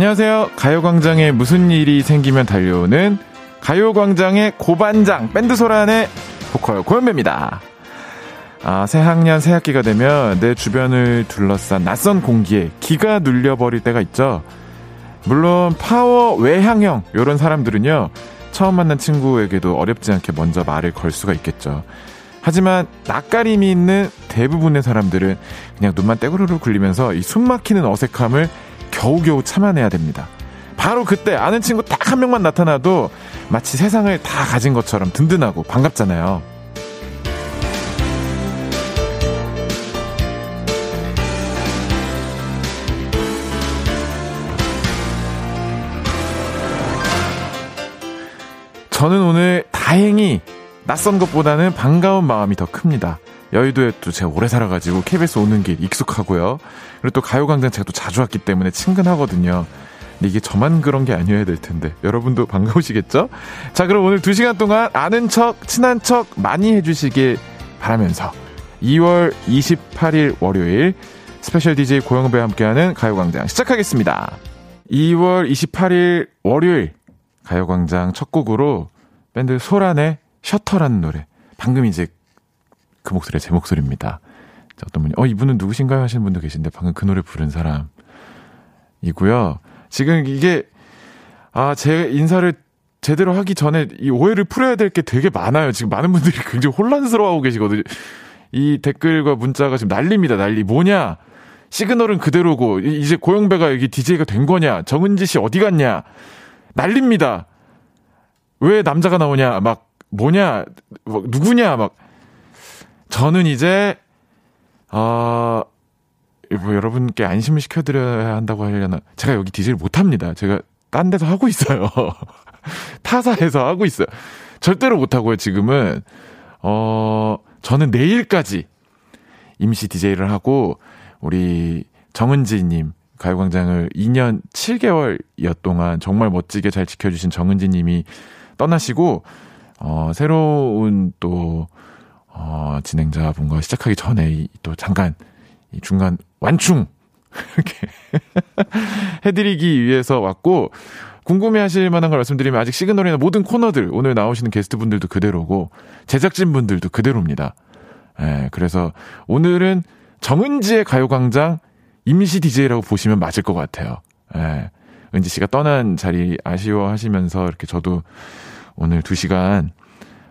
안녕하세요. 가요광장에 무슨 일이 생기면 달려오는 가요광장의 고반장 밴드 소란의 보컬 고현배입니다. 아, 새 학년 새 학기가 되면 내 주변을 둘러싼 낯선 공기에 기가 눌려버릴 때가 있죠. 물론 파워 외향형 이런 사람들은요 처음 만난 친구에게도 어렵지 않게 먼저 말을 걸 수가 있겠죠. 하지만 낯가림이 있는 대부분의 사람들은 그냥 눈만 떼구르르 굴리면서 이 숨막히는 어색함을 겨우겨우 참아내야 됩니다. 바로 그때 아는 친구 딱 한 명만 나타나도 마치 세상을 다 가진 것처럼 든든하고 반갑잖아요. 저는 오늘 다행히 낯선 것보다는 반가운 마음이 더 큽니다. 여의도에 또 제가 오래 살아가지고 KBS 오는 길 익숙하고요. 그리고 또 가요광장 제가 또 자주 왔기 때문에 친근하거든요. 근데 이게 저만 그런 게 아니어야 될 텐데 여러분도 반가우시겠죠? 자 그럼 오늘 2시간 동안 아는 척 친한 척 많이 해주시길 바라면서 2월 28일 월요일 스페셜 DJ 고영배와 함께하는 가요광장 시작하겠습니다. 2월 28일 월요일 가요광장 첫 곡으로 밴드 소란의 셔터라는 노래 방금 이제 그 목소리가 제 목소리입니다. 자, 어떤 분이, 어, 이분은 누구신가요? 하시는 분도 계신데, 방금 그 노래 부른 사람이고요. 지금 이게, 아, 제 인사를 제대로 하기 전에 이 오해를 풀어야 될 게 되게 많아요. 지금 많은 분들이 굉장히 혼란스러워하고 계시거든요. 이 댓글과 문자가 지금 난립니다, 난리. 뭐냐? 시그널은 그대로고, 이제 고영배가 여기 DJ가 된 거냐? 정은지 씨 어디 갔냐? 난립니다. 왜 남자가 나오냐? 막, 뭐냐? 뭐, 누구냐? 막, 저는 이제, 어, 뭐 여러분께 안심을 시켜드려야 한다고 하려나. 제가 여기 DJ를 못합니다. 제가 딴 데서 하고 있어요. 타사에서 하고 있어요. 절대로 못하고요, 지금은. 어, 저는 내일까지 임시 DJ를 하고, 우리 정은지님, 가요광장을 2년 7개월여 동안 정말 멋지게 잘 지켜주신 정은지님이 떠나시고, 어, 새로운 또, 어, 진행자분과 시작하기 전에 이, 또 잠깐 이 중간 완충 이렇게 해드리기 위해서 왔고 궁금해 하실 만한 걸 말씀드리면 아직 시그널이나 모든 코너들 오늘 나오시는 게스트 분들도 그대로고 제작진 분들도 그대로입니다. 예, 그래서 오늘은 정은지의 가요광장 임시 DJ라고 보시면 맞을 것 같아요. 예, 은지 씨가 떠난 자리 아쉬워하시면서 이렇게 저도 오늘 2 시간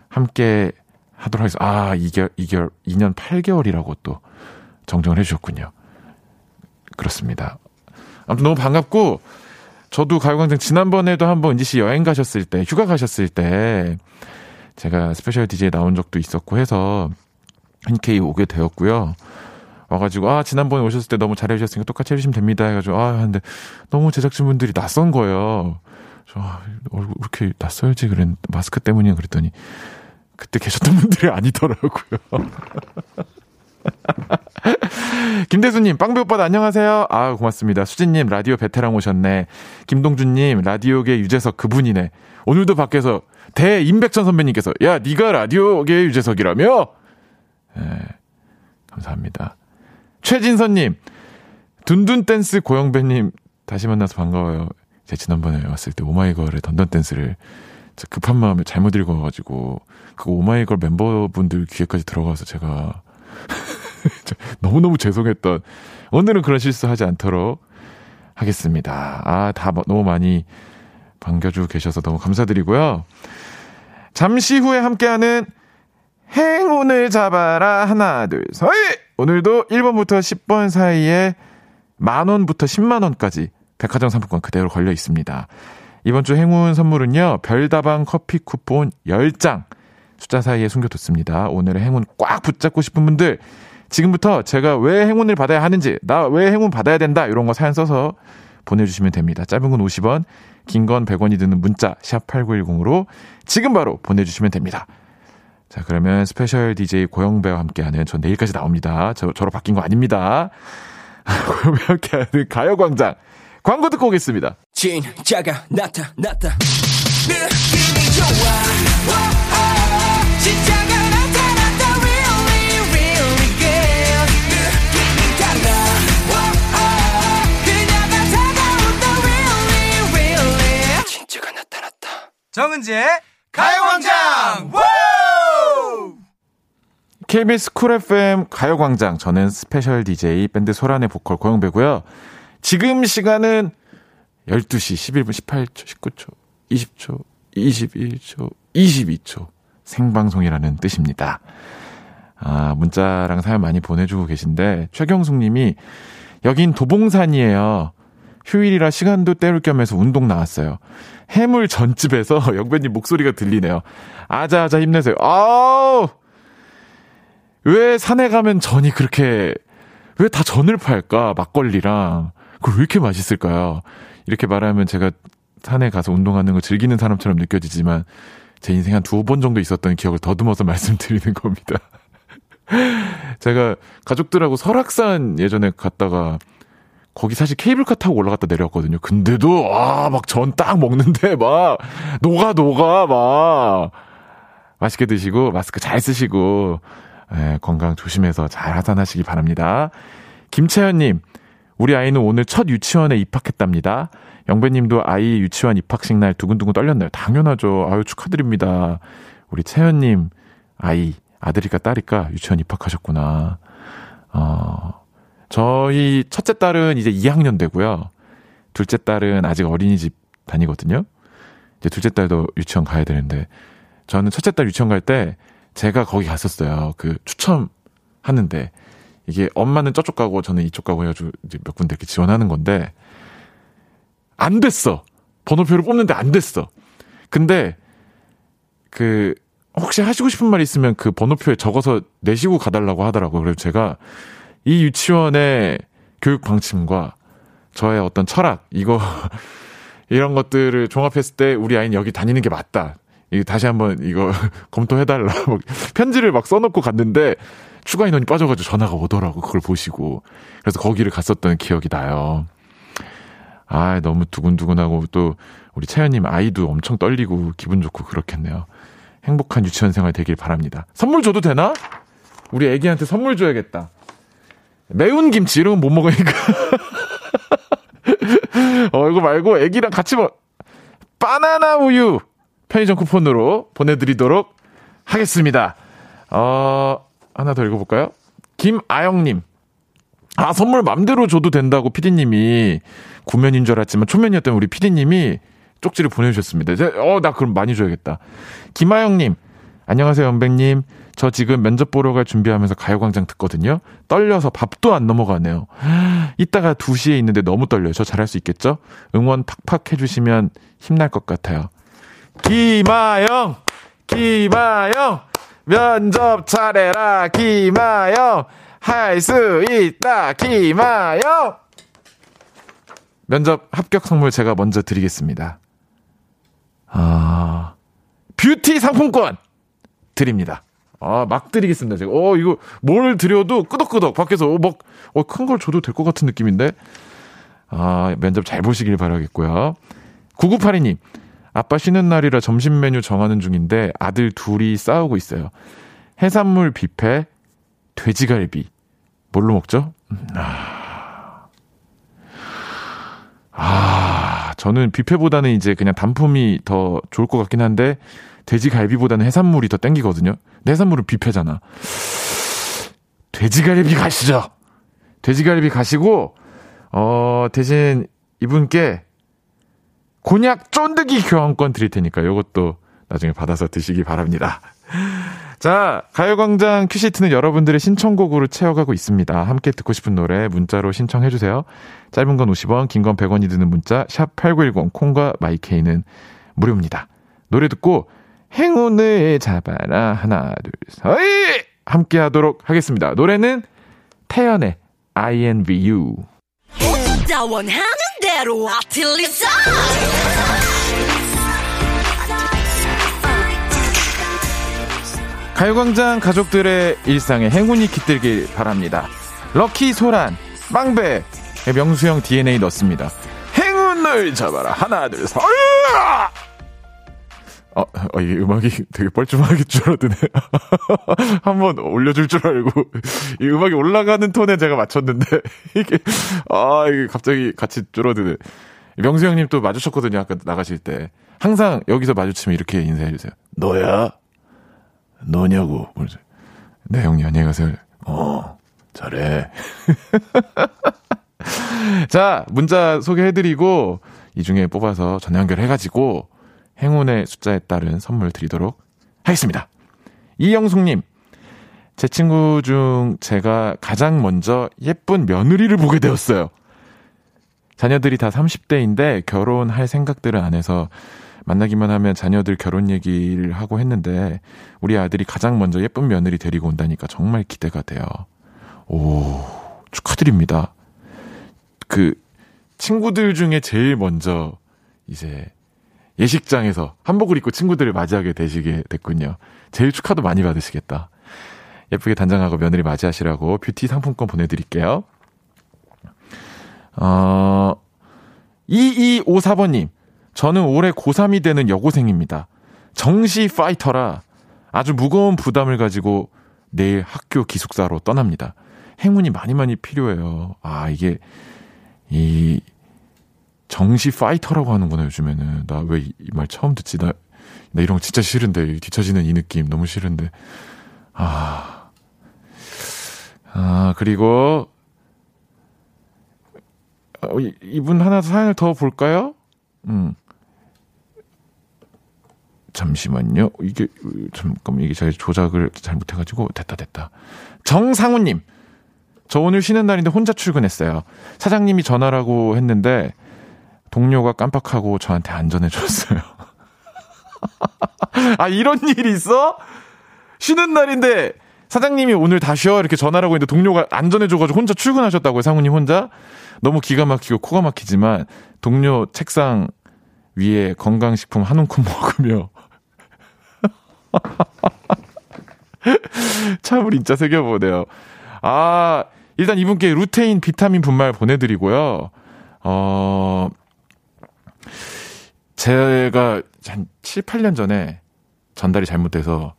함께 하도록 하겠습니다. 아, 2개월, 2개월, 2년 8개월이라고 또 정정을 해주셨군요. 그렇습니다. 아무튼 너무 반갑고, 저도 가요광장 지난번에도 한번 은지 씨 여행 가셨을 때, 휴가 가셨을 때, 제가 스페셜 DJ 나온 적도 있었고 해서, 흔쾌히 오게 되었고요. 와가지고, 아, 지난번에 오셨을 때 너무 잘해주셨으니까 똑같이 해주시면 됩니다. 해가지고, 아, 근데 너무 제작진분들이 낯선 거예요. 저, 아, 얼굴 이렇게 낯설지 그랬, 마스크 때문이야 그랬더니, 그때 계셨던 분들이 아니더라고요. 김대수님, 빵배 오빠 안녕하세요. 아, 고맙습니다. 수진님, 라디오 베테랑 오셨네. 김동준님, 라디오계 유재석 그분이네. 오늘도 밖에서 대 임백천 선배님께서, 야, 니가 라디오계 유재석이라며? 네, 감사합니다. 최진선님, 둔둔 댄스 고영배님, 다시 만나서 반가워요. 제가 지난번에 왔을 때 오마이걸의 던던 댄스를 급한 마음에 잘못 읽어가지고 그 오마이걸 멤버분들 귀에까지 들어가서 제가 너무너무 죄송했던 오늘은 그런 실수하지 않도록 하겠습니다. 아, 다 너무 많이 반겨주고 계셔서 너무 감사드리고요. 잠시 후에 함께하는 행운을 잡아라 하나 둘 셋. 오늘도 1번부터 10번 사이에 만 원부터 10만 원까지 백화점 상품권 그대로 걸려 있습니다. 이번 주 행운 선물은요, 별다방 커피 쿠폰 10장 숫자 사이에 숨겨뒀습니다. 오늘의 행운 꽉 붙잡고 싶은 분들, 지금부터 제가 왜 행운을 받아야 하는지, 나 왜 행운 받아야 된다, 이런 거 사연 써서 보내주시면 됩니다. 짧은 건 50원, 긴 건 100원이 드는 문자, 샵 8910으로 지금 바로 보내주시면 됩니다. 자, 그러면 스페셜 DJ 고영배와 함께하는 전 내일까지 나옵니다. 저, 저로 바뀐 거 아닙니다. 고영배와 함께하는 가요광장. 광고 듣고 오겠습니다. 진짜가 나타났다. 느낌이 좋아. 진짜가 나타났다. Really, really good. 느낌이 달라. 그녀가 다가온다. Really, really. 진짜가 나타났다. 정은지의 가요광장! KBS 쿨 FM 가요광장. 저는 스페셜 DJ 밴드 소란의 보컬 고영배고요. 지금 시간은 12시 11분 18초, 19초, 20초, 21초, 22초 생방송이라는 뜻입니다. 아, 문자랑 사연 많이 보내주고 계신데 최경숙 님이 여긴 도봉산이에요. 휴일이라 시간도 때울 겸해서 운동 나왔어요. 해물 전집에서 영배님 목소리가 들리네요. 아자아자 힘내세요. 아우! 왜 산에 가면 전이 그렇게, 왜 다 전을 팔까? 막걸리랑. 그걸 왜 이렇게 맛있을까요? 이렇게 말하면 제가 산에 가서 운동하는 걸 즐기는 사람처럼 느껴지지만 제 인생 한 두 번 정도 있었던 기억을 더듬어서 말씀드리는 겁니다. 제가 가족들하고 설악산 예전에 갔다가 거기 사실 케이블카 타고 올라갔다 내려왔거든요. 근데도 아 막 전 딱 먹는데 막 녹아 녹아 막 맛있게 드시고 마스크 잘 쓰시고 예, 건강 조심해서 잘 하산하시기 바랍니다. 김채연님 우리 아이는 오늘 첫 유치원에 입학했답니다. 영배님도 아이 유치원 입학식 날 두근두근 떨렸나요? 당연하죠. 아유 축하드립니다. 우리 채연님 아이 아들이까 딸이까 유치원 입학하셨구나. 어, 저희 첫째 딸은 이제 2학년 되고요. 둘째 딸은 아직 어린이집 다니거든요. 이제 둘째 딸도 유치원 가야 되는데 저는 첫째 딸 유치원 갈 때 제가 거기 갔었어요. 그 추첨하는데 이게 엄마는 저쪽 가고 저는 이쪽 가고 해가지고 이제 몇 군데 이렇게 지원하는 건데 안 됐어. 번호표를 뽑는데 안 됐어. 근데 그 혹시 하시고 싶은 말 있으면 그 번호표에 적어서 내시고 가달라고 하더라고요. 그래서 제가 이 유치원의 교육 방침과 저의 어떤 철학, 이거, 이런 것들을 종합했을 때 우리 아이는 여기 다니는 게 맞다. 이 다시 한번 이거 검토해달라. 편지를 막 써놓고 갔는데 추가 인원이 빠져가지고 전화가 오더라고. 그걸 보시고. 그래서 거기를 갔었던 기억이 나요. 아, 너무 두근두근하고 또 우리 채연님 아이도 엄청 떨리고 기분 좋고 그렇겠네요. 행복한 유치원 생활 되길 바랍니다. 선물 줘도 되나? 우리 애기한테 선물 줘야겠다. 매운 김치 이런 건 못 먹으니까. 어, 이거 말고 애기랑 같이 먹, 바나나 우유 편의점 쿠폰으로 보내드리도록 하겠습니다. 어, 하나 더 읽어볼까요? 김아영님. 아, 선물 맘대로 줘도 된다고 피디님이 구면인 줄 알았지만 초면이었던 우리 피디님이 쪽지를 보내주셨습니다. 어, 나 그럼 많이 줘야겠다. 김아영님, 안녕하세요, 연백님. 저 지금 면접 보러 갈 준비하면서 가요광장 듣거든요. 떨려서 밥도 안 넘어가네요. 이따가 2시에 있는데 너무 떨려요. 저 잘할 수 있겠죠? 응원 팍팍 해주시면 힘날 것 같아요. 김아영! 김아영! 면접 잘해라, 김아영! 할 수 있다, 김아영! 면접 합격 선물 제가 먼저 드리겠습니다. 아, 뷰티 상품권 드립니다. 아, 막 드리겠습니다. 제가. 어, 이거 뭘 드려도 끄덕끄덕 밖에서 어, 막, 어, 큰 걸 줘도 될 것 같은 느낌인데. 아, 면접 잘 보시길 바라겠고요. 9982님, 아빠 쉬는 날이라 점심 메뉴 정하는 중인데 아들 둘이 싸우고 있어요. 해산물 뷔페, 돼지갈비. 뭘로 먹죠? 음, 아. 아, 저는 뷔페보다는 이제 그냥 단품이 더 좋을 것 같긴 한데, 돼지갈비보다는 해산물이 더 땡기거든요. 근데 해산물은 뷔페잖아. 돼지갈비 가시죠. 돼지갈비 가시고 어 대신 이분께 곤약 쫀득이 교환권 드릴 테니까 요것도 나중에 받아서 드시기 바랍니다. 자, 가요광장 큐시트는 여러분들의 신청곡으로 채워가고 있습니다. 함께 듣고 싶은 노래 문자로 신청해주세요. 짧은 건 50원, 긴 건 100원이 드는 문자, 샵 8910, 콩과 마이케이는 무료입니다. 노래 듣고 행운을 잡아라. 하나, 둘, 셋. 함께 하도록 하겠습니다. 노래는 태연의 INVU. 가요광장 가족들의 일상에 행운이 깃들길 바랍니다. 럭키 소란, 빵배, 명수형 DNA 넣습니다. 행운을 잡아라. 하나, 둘, 셋. 어, 어, 이 음악이 되게 뻘쭘하게 줄어드네. 한번 올려줄 줄 알고, 이 음악이 올라가는 톤에 제가 맞췄는데, 이게, 아, 이게 갑자기 같이 줄어드네. 명수 형님 또 마주쳤거든요, 아까 나가실 때. 항상 여기서 마주치면 이렇게 인사해 주세요. 너야? 너냐고. 네, 형님, 안녕히 가세요. 어, 잘해. 자, 문자 소개해드리고, 이 중에 뽑아서 전화 연결해가지고, 행운의 숫자에 따른 선물 드리도록 하겠습니다. 이영숙님, 제 친구 중 제가 가장 먼저 예쁜 며느리를 보게 되었어요. 자녀들이 다 30대인데 결혼할 생각들을 안 해서 만나기만 하면 자녀들 결혼 얘기를 하고 했는데 우리 아들이 가장 먼저 예쁜 며느리 데리고 온다니까 정말 기대가 돼요. 오, 축하드립니다. 그 친구들 중에 제일 먼저 이제 예식장에서 한복을 입고 친구들을 맞이하게 되시게 됐군요. 제일 축하도 많이 받으시겠다. 예쁘게 단장하고 며느리 맞이하시라고 뷰티 상품권 보내드릴게요. 어, 2254번님. 저는 올해 고3이 되는 여고생입니다. 정시 파이터라 아주 무거운 부담을 가지고 내일 학교 기숙사로 떠납니다. 행운이 많이 많이 필요해요. 아, 이게, 이, 정시 파이터라고 하는구나, 요즘에는. 나 왜 이 말 처음 듣지? 나, 나 이런 거 진짜 싫은데. 뒤처지는 이 느낌 너무 싫은데. 아. 아, 그리고, 어, 이분 하나 사연을 더 볼까요? 음. 잠시만요. 이게, 잠깐만, 이게 제가 조작을 잘못해가지고, 됐다, 됐다. 정상우님. 저 오늘 쉬는 날인데 혼자 출근했어요. 사장님이 전화라고 했는데, 동료가 깜빡하고 저한테 안 전해줬어요. 아, 이런 일이 있어? 쉬는 날인데, 사장님이 오늘 다 쉬어. 이렇게 전화라고 했는데, 동료가 안 전해줘가지고 혼자 출근하셨다고요, 상우님 혼자? 너무 기가 막히고 코가 막히지만, 동료 책상 위에 건강식품 한 움큼 먹으며, 참을 인자 새겨보네요. 아, 일단 이분께 루테인 비타민 분말 보내드리고요. 어, 제가 한 7, 8년 전에 전달이 잘못돼서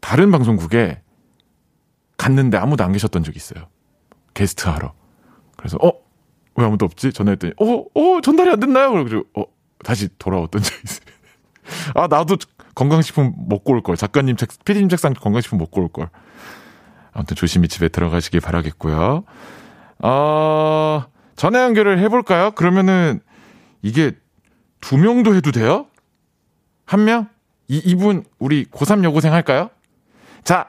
다른 방송국에 갔는데 아무도 안 계셨던 적이 있어요. 게스트 하러. 그래서, 어? 왜 아무도 없지? 전화했더니, 어? 어? 전달이 안 됐나요? 그래가지고, 어? 다시 돌아왔던 적이 있어요. 아, 나도 건강식품 먹고 올 걸. 작가님 책, 피디님 책상 건강식품 먹고 올 걸. 아무튼 조심히 집에 들어가시길 바라겠고요. 어, 전화 연결을 해볼까요? 그러면은 이게 두 명도 해도 돼요? 한 명? 이, 이분 우리 고3 여고생 할까요? 자,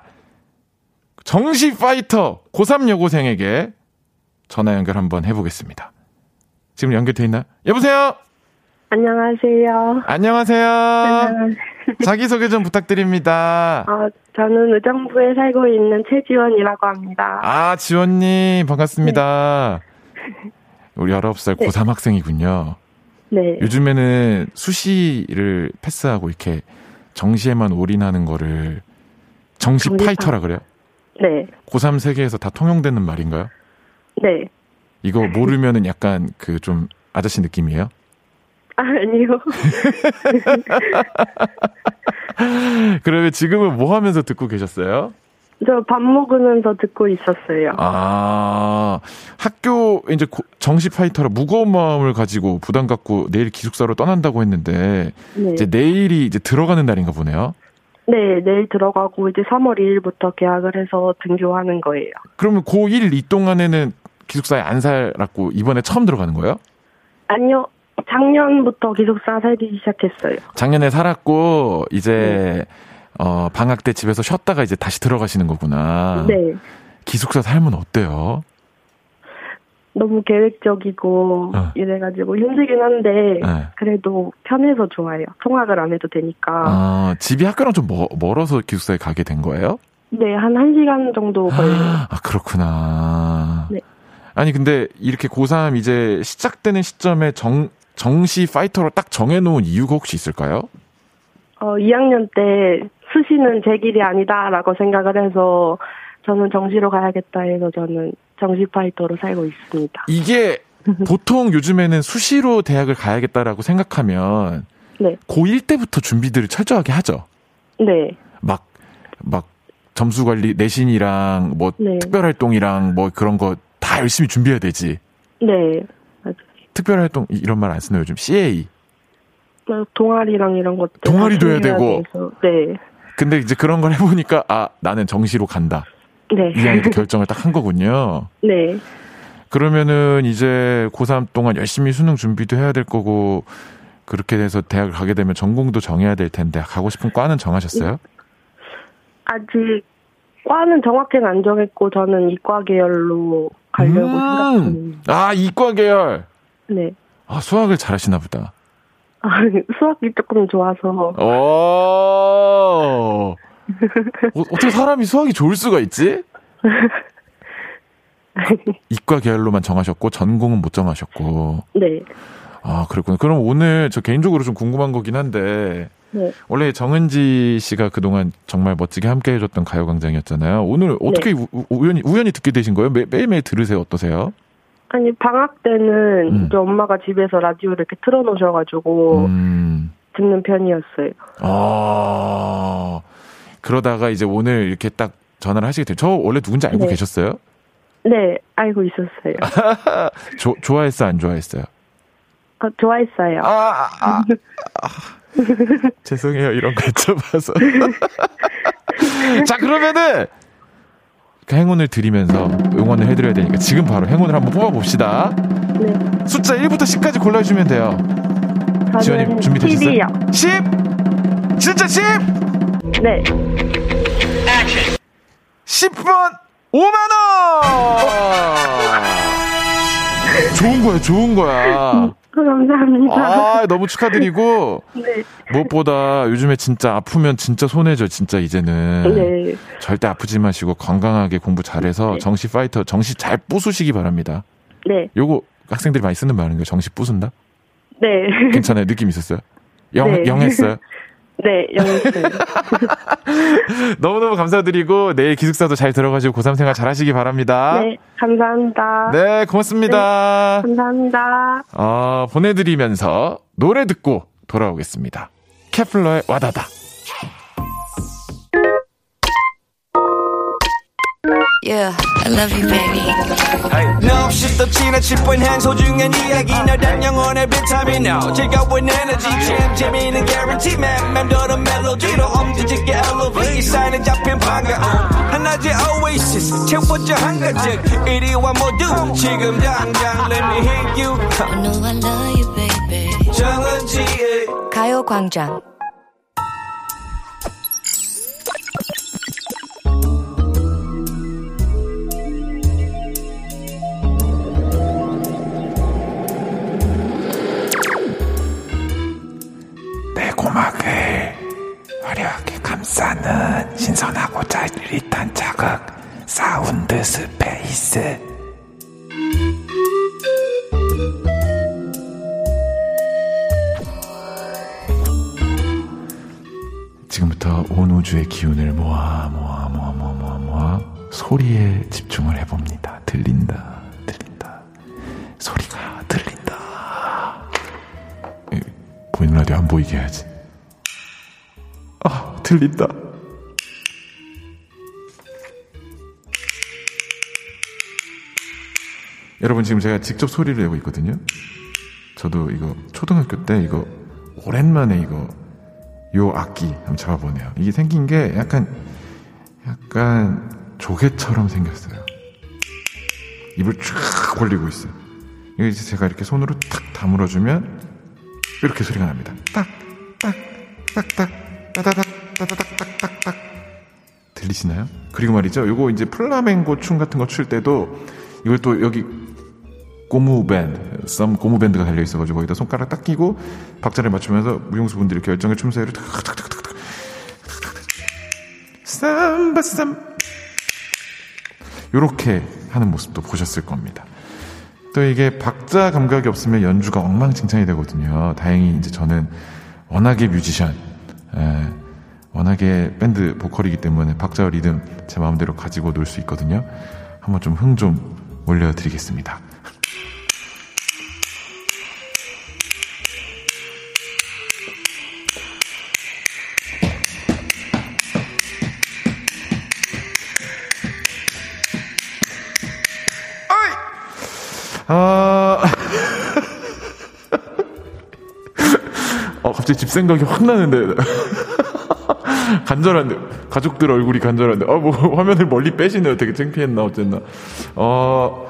정시 파이터 고3 여고생에게 전화 연결 한번 해보겠습니다. 지금 연결돼 있나요? 여보세요? 안녕하세요. 안녕하세요. 안녕하세요. 자기소개 좀 부탁드립니다. 어, 저는 의정부에 살고 있는 최지원이라고 합니다. 아, 지원님, 반갑습니다. 우리 19살 네. 고3 학생이군요. 네. 요즘에는 수시를 패스하고 이렇게 정시에만 올인하는 거를 정시 정시 파이터라 그래요? 네. 고3 세계에서 다 통용되는 말인가요? 네. 이거 모르면은 약간 그 좀 아저씨 느낌이에요? 아, 아니요. 그러면 지금은 뭐 하면서 듣고 계셨어요? 저 밥 먹으면서 듣고 있었어요. 아, 학교 이제 고- 정시 파이터라 무거운 마음을 가지고 부담 갖고 내일 기숙사로 떠난다고 했는데 네. 이제 내일이 이제 들어가는 날인가 보네요. 네, 내일 들어가고 이제 3월 2일부터 계약을 해서 등교하는 거예요. 그러면 고1 이 동안에는 기숙사에 안 살았고 이번에 처음 들어가는 거예요? 아니요. 작년부터 기숙사 살기 시작했어요. 작년에 살았고 이제 어 방학 때 집에서 쉬었다가 이제 다시 들어가시는 거구나. 네. 기숙사 삶은 어때요? 너무 계획적이고 어. 이래가지고 힘들긴 한데 네. 그래도 편해서 좋아요. 통학을 안 해도 되니까. 어, 집이 학교랑 좀 멀, 멀어서 기숙사에 가게 된 거예요? 네, 한 1시간 정도 걸려요. 아, 그렇구나. 네. 아니, 근데 이렇게 고3 이제 시작되는 시점에 정, 정시 파이터로 딱 정해 놓은 이유가 혹시 있을까요? 어, 2학년 때 수시는 제 길이 아니다라고 생각을 해서 저는 정시로 가야겠다 해서 저는 정시 파이터로 살고 있습니다. 이게 보통 요즘에는 수시로 대학을 가야겠다라고 생각하면 네. 고1 때부터 준비들을 철저하게 하죠. 네. 막, 막 점수 관리, 내신이랑 뭐 네. 특별 활동이랑 뭐 그런 거 다 열심히 준비해야 되지. 네. 맞아요. 특별 활동, 이- 이런 말 안 쓰나요? 요즘 CA. 그 동아리랑 이런 것들. 동아리도 해야 되고. 돼서, 네. 근데 이제 그런 걸 해보니까 아 나는 정시로 간다. 네. 2학년 때 결정을 딱 한 거군요. 네. 그러면은 이제 고3 동안 열심히 수능 준비도 해야 될 거고 그렇게 돼서 대학을 가게 되면 전공도 정해야 될 텐데 가고 싶은 과는 정하셨어요? 아직 과는 정확히는 안 정했고 저는 이과 계열로 가려고 음. 생각 중입니다. 아 이과 계열. 네. 아 수학을 잘하시나 보다. 아, 수학이 조금 좋아서 어. 어 어떻게 사람이 수학이 좋을 수가 있지? 이과 계열로만 정하셨고 전공은 못 정하셨고. 네. 아 그렇군요. 그럼 오늘 저 개인적으로 좀 궁금한 거긴 한데 네. 원래 정은지 씨가 그동안 정말 멋지게 함께 해줬던 가요광장이었잖아요. 오늘 어떻게 우, 우연히, 우연히 듣게 되신 거예요? 매, 매일매일 들으세요? 어떠세요? 아니 방학 때는 음. 이제 엄마가 집에서 라디오를 이렇게 틀어놓으셔가지고 음, 듣는 편이었어요. 아, 그러다가 이제 오늘 이렇게 딱 전화를 하시게 돼요. 저 원래 누군지 알고 네. 계셨어요? 네, 알고 있었어요. 조, 좋아했어요? 안 좋아했어요? 어, 좋아했어요. 아, 아, 아. 죄송해요. 이런 거 여쭤봐서. 자, 그러면은, 그 행운을 드리면서 응원을 해드려야 되니까 지금 바로 행운을 한번 뽑아봅시다. 네. 숫자 1부터 10까지 골라주면 돼요. 지원님 준비되셨어요? 10이요. 10! 진짜 10! 네. 10번 5만원! 좋은 거야, 좋은 거야. 감사합니다. 아, 너무 축하드리고, 네. 무엇보다 요즘에 진짜 아프면 진짜 손해죠, 진짜 이제는. 네. 절대 아프지 마시고 건강하게 공부 잘해서 네. 정시 파이터, 정시 잘 부수시기 바랍니다. 네. 요거 학생들이 많이 쓰는 말인 거예요. 정시 부순다? 네. 괜찮아요? 느낌 있었어요? 영, 네. 영했어요? 네, 영했어요. 너무너무 감사드리고 내일 기숙사도 잘 들어가시고 고3 생활 잘 하시기 바랍니다. 네, 감사합니다. 네, 고맙습니다. 감사합니다. 어, 보내드리면서 노래 듣고 돌아오겠습니다. 케플러의 와다다. Yeah, I love you, baby. 너 없이 또 지나칠 뻔한 소중한 이야기. 너란 영혼의 비타민. O 즐거운 에너지. 참 재미있는 guarantee. man 맴도는 멜로디로 엄지짓게 elevate. 사인에 잡힌 반가움 하나의 oasis. 채워져 한가득. 이리와 모두. 지금 당장 let me hit you. I know I love you, baby. 정은지의 가요광장. 내 고막을 화려하게 감싸는 신선하고 짜릿한 자극 사운드 스페이스. 지금부터 온 우주의 기운을 모아 모아 모아 모아 모아 모아 소리에 집중을 해봅니다. 들린다 들린다. 소리가 들린다. 에, 보이는 라디오 안 보이게 해야지. 아 들린다. 여러분 지금 제가 직접 소리를 내고 있거든요. 저도 이거 초등학교 때 이거 오랜만에 이거 요 악기 한번 잡아보네요. 이게 생긴 게 약간 약간 조개처럼 생겼어요. 입을 쫙 벌리고 있어요. 이거 이제 제가 이렇게 손으로 탁 다물어주면 이렇게 소리가 납니다. 딱 딱, 딱 딱, 따다닥, 따다닥, 딱딱딱. 들리시나요? 그리고 말이죠. 요거 이제 플라멩고 춤 같은 거 출 때도 이걸 또 여기 고무 밴드, 썸 고무 밴드가 달려 있어가지고 거기다 손가락 딱 끼고 박자를 맞추면서 무용수 분들이 열정의 춤사위를 탁탁탁탁탁 삼바 삼 요렇게 하는 모습도 보셨을 겁니다. 또 이게 박자 감각이 없으면 연주가 엉망진창이 되거든요. 다행히 이제 저는 워낙에 뮤지션, 예, 워낙에 밴드 보컬이기 때문에 박자와 리듬 제 마음대로 가지고 놀 수 있거든요. 한번 좀 흥좀 올려드리겠습니다. 갑자기 집 생각이 확 나는데. 간절한데 가족들 얼굴이 간절한데. 아 뭐 화면을 멀리 빼시네요. 되게 창피했나 어쨌나. 어,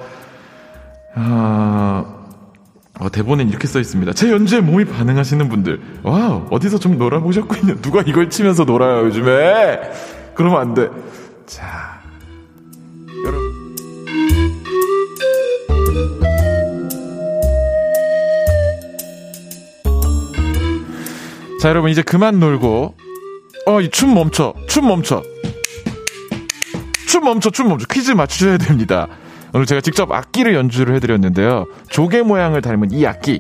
아, 어, 대본엔 이렇게 써 있습니다. 제 연주에 몸이 반응하시는 분들. 와 어디서 좀 놀아보셨군요. 누가 이걸 치면서 놀아요 요즘에? 그러면 안 돼 자 자 여러분 이제 그만 놀고 어, 이 춤 멈춰. 춤 멈춰. 춤 멈춰, 춤 멈춰. 퀴즈 맞추셔야 됩니다. 오늘 제가 직접 악기를 연주를 해 드렸는데요. 조개 모양을 닮은 이 악기.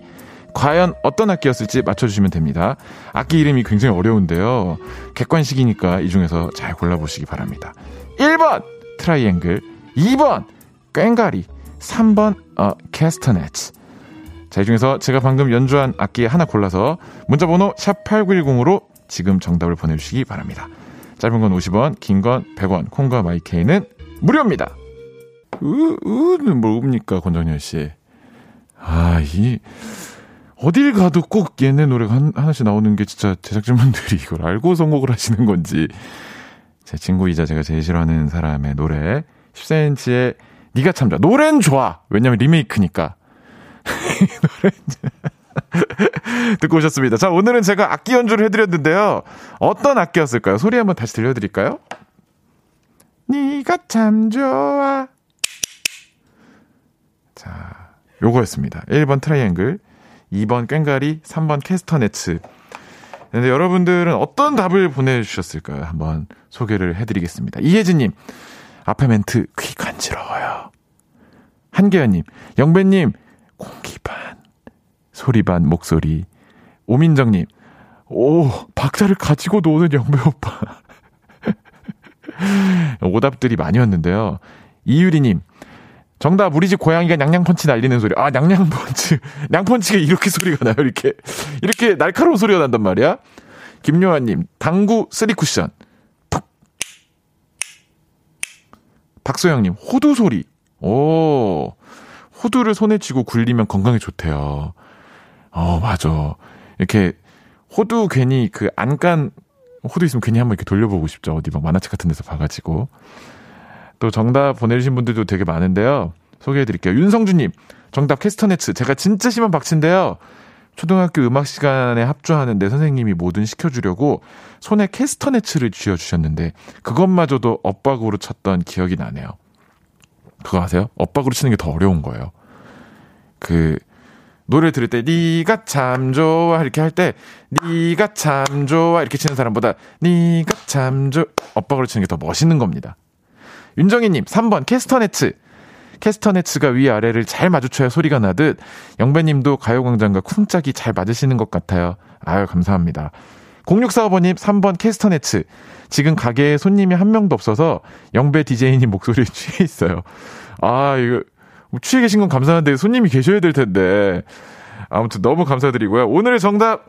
과연 어떤 악기였을지 맞춰주시면 됩니다. 악기 이름이 굉장히 어려운데요. 객관식이니까 이 중에서 잘 골라보시기 바랍니다. 1번, 트라이앵글. 2번, 꽹가리. 3번, 어, 캐스터넷. 자, 이 중에서 제가 방금 연주한 악기 하나 골라서 문자번호 샵8910으로 지금 정답을 보내주시기 바랍니다. 짧은 건 50원, 긴 건 100원, 콩과 마이케이는 무료입니다. 으, 으는 뭡니까, 권정현 씨. 아, 이, 어딜 가도 꼭 얘네 노래가 한, 하나씩 나오는 게 진짜 제작진분들이 이걸 알고 선곡을 하시는 건지. 제 친구이자 제가 제일 싫어하는 사람의 노래, 10cm의 니가 참자. 노래는 좋아! 왜냐면 리메이크니까. 노래는 듣고 오셨습니다. 자, 오늘은 제가 악기 연주를 해드렸는데요. 어떤 악기였을까요? 소리 한번 다시 들려드릴까요? 니가 참 좋아. 자, 요거였습니다. 1번 트라이앵글, 2번 꽹가리, 3번 캐스터네츠. 근데 여러분들은 어떤 답을 보내주셨을까요? 한번 소개를 해드리겠습니다. 이혜진님, 앞에 멘트 귀 간지러워요. 한계연님, 영배님, 공기 반. 소리 반 목소리. 오민정님, 오, 박자를 가지고 노는 영배 오빠. 오답들이 많이 왔는데요. 이유리님, 정답, 우리 집 고양이가 냥냥펀치 날리는 소리. 아, 냥냥펀치. 냥펀치가 이렇게 소리가 나요, 이렇게. 이렇게 날카로운 소리가 난단 말이야. 김요한님, 당구 쓰리 쿠션. 푹. 박소영님, 호두 소리. 오, 호두를 손에 쥐고 굴리면 건강에 좋대요. 어, 맞아. 이렇게 호두 괜히 그 안간 호두 있으면 괜히 한번 이렇게 돌려보고 싶죠. 어디 막 만화책 같은 데서 봐가지고. 또 정답 보내주신 분들도 되게 많은데요. 소개해드릴게요. 윤성주님, 정답 캐스터네츠. 제가 진짜 심한 박치인데요. 초등학교 음악 시간에 합주하는데 선생님이 뭐든 시켜주려고 손에 캐스터네츠를 쥐어주셨는데 그것마저도 엇박으로 쳤던 기억이 나네요. 그거 아세요? 엇박으로 치는 게 더 어려운 거예요. 그 노래 들을 때 네가 참 좋아 이렇게 할 때 네가 참 좋아 이렇게 치는 사람보다 네가 참 좋아 엇박으로 치는 게 더 멋있는 겁니다. 윤정희님 3번 캐스터네츠 캐스터네츠가 위아래를 잘 마주쳐야 소리가 나듯 영배님도 가요광장과 쿵짝이 잘 맞으시는 것 같아요. 아유 감사합니다. 0645번님 3번 캐스터네츠 지금 가게에 손님이 한 명도 없어서 영배 DJ님 목소리에 취해 있어요. 아 이거 취해 계신 건 감사한데 손님이 계셔야 될 텐데. 아무튼 너무 감사드리고요. 오늘의 정답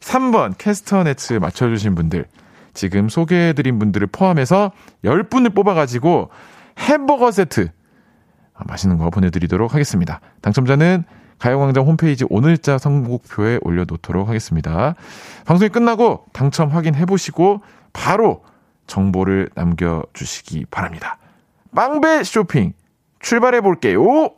3번 캐스터네츠 맞춰주신 분들. 지금 소개해드린 분들을 포함해서 10분을 뽑아가지고 햄버거 세트. 아, 맛있는 거 보내드리도록 하겠습니다. 당첨자는 가요광장 홈페이지 오늘자 선곡표에 올려놓도록 하겠습니다. 방송이 끝나고 당첨 확인해보시고 바로 정보를 남겨주시기 바랍니다. 빵배 쇼핑 출발해 볼게요.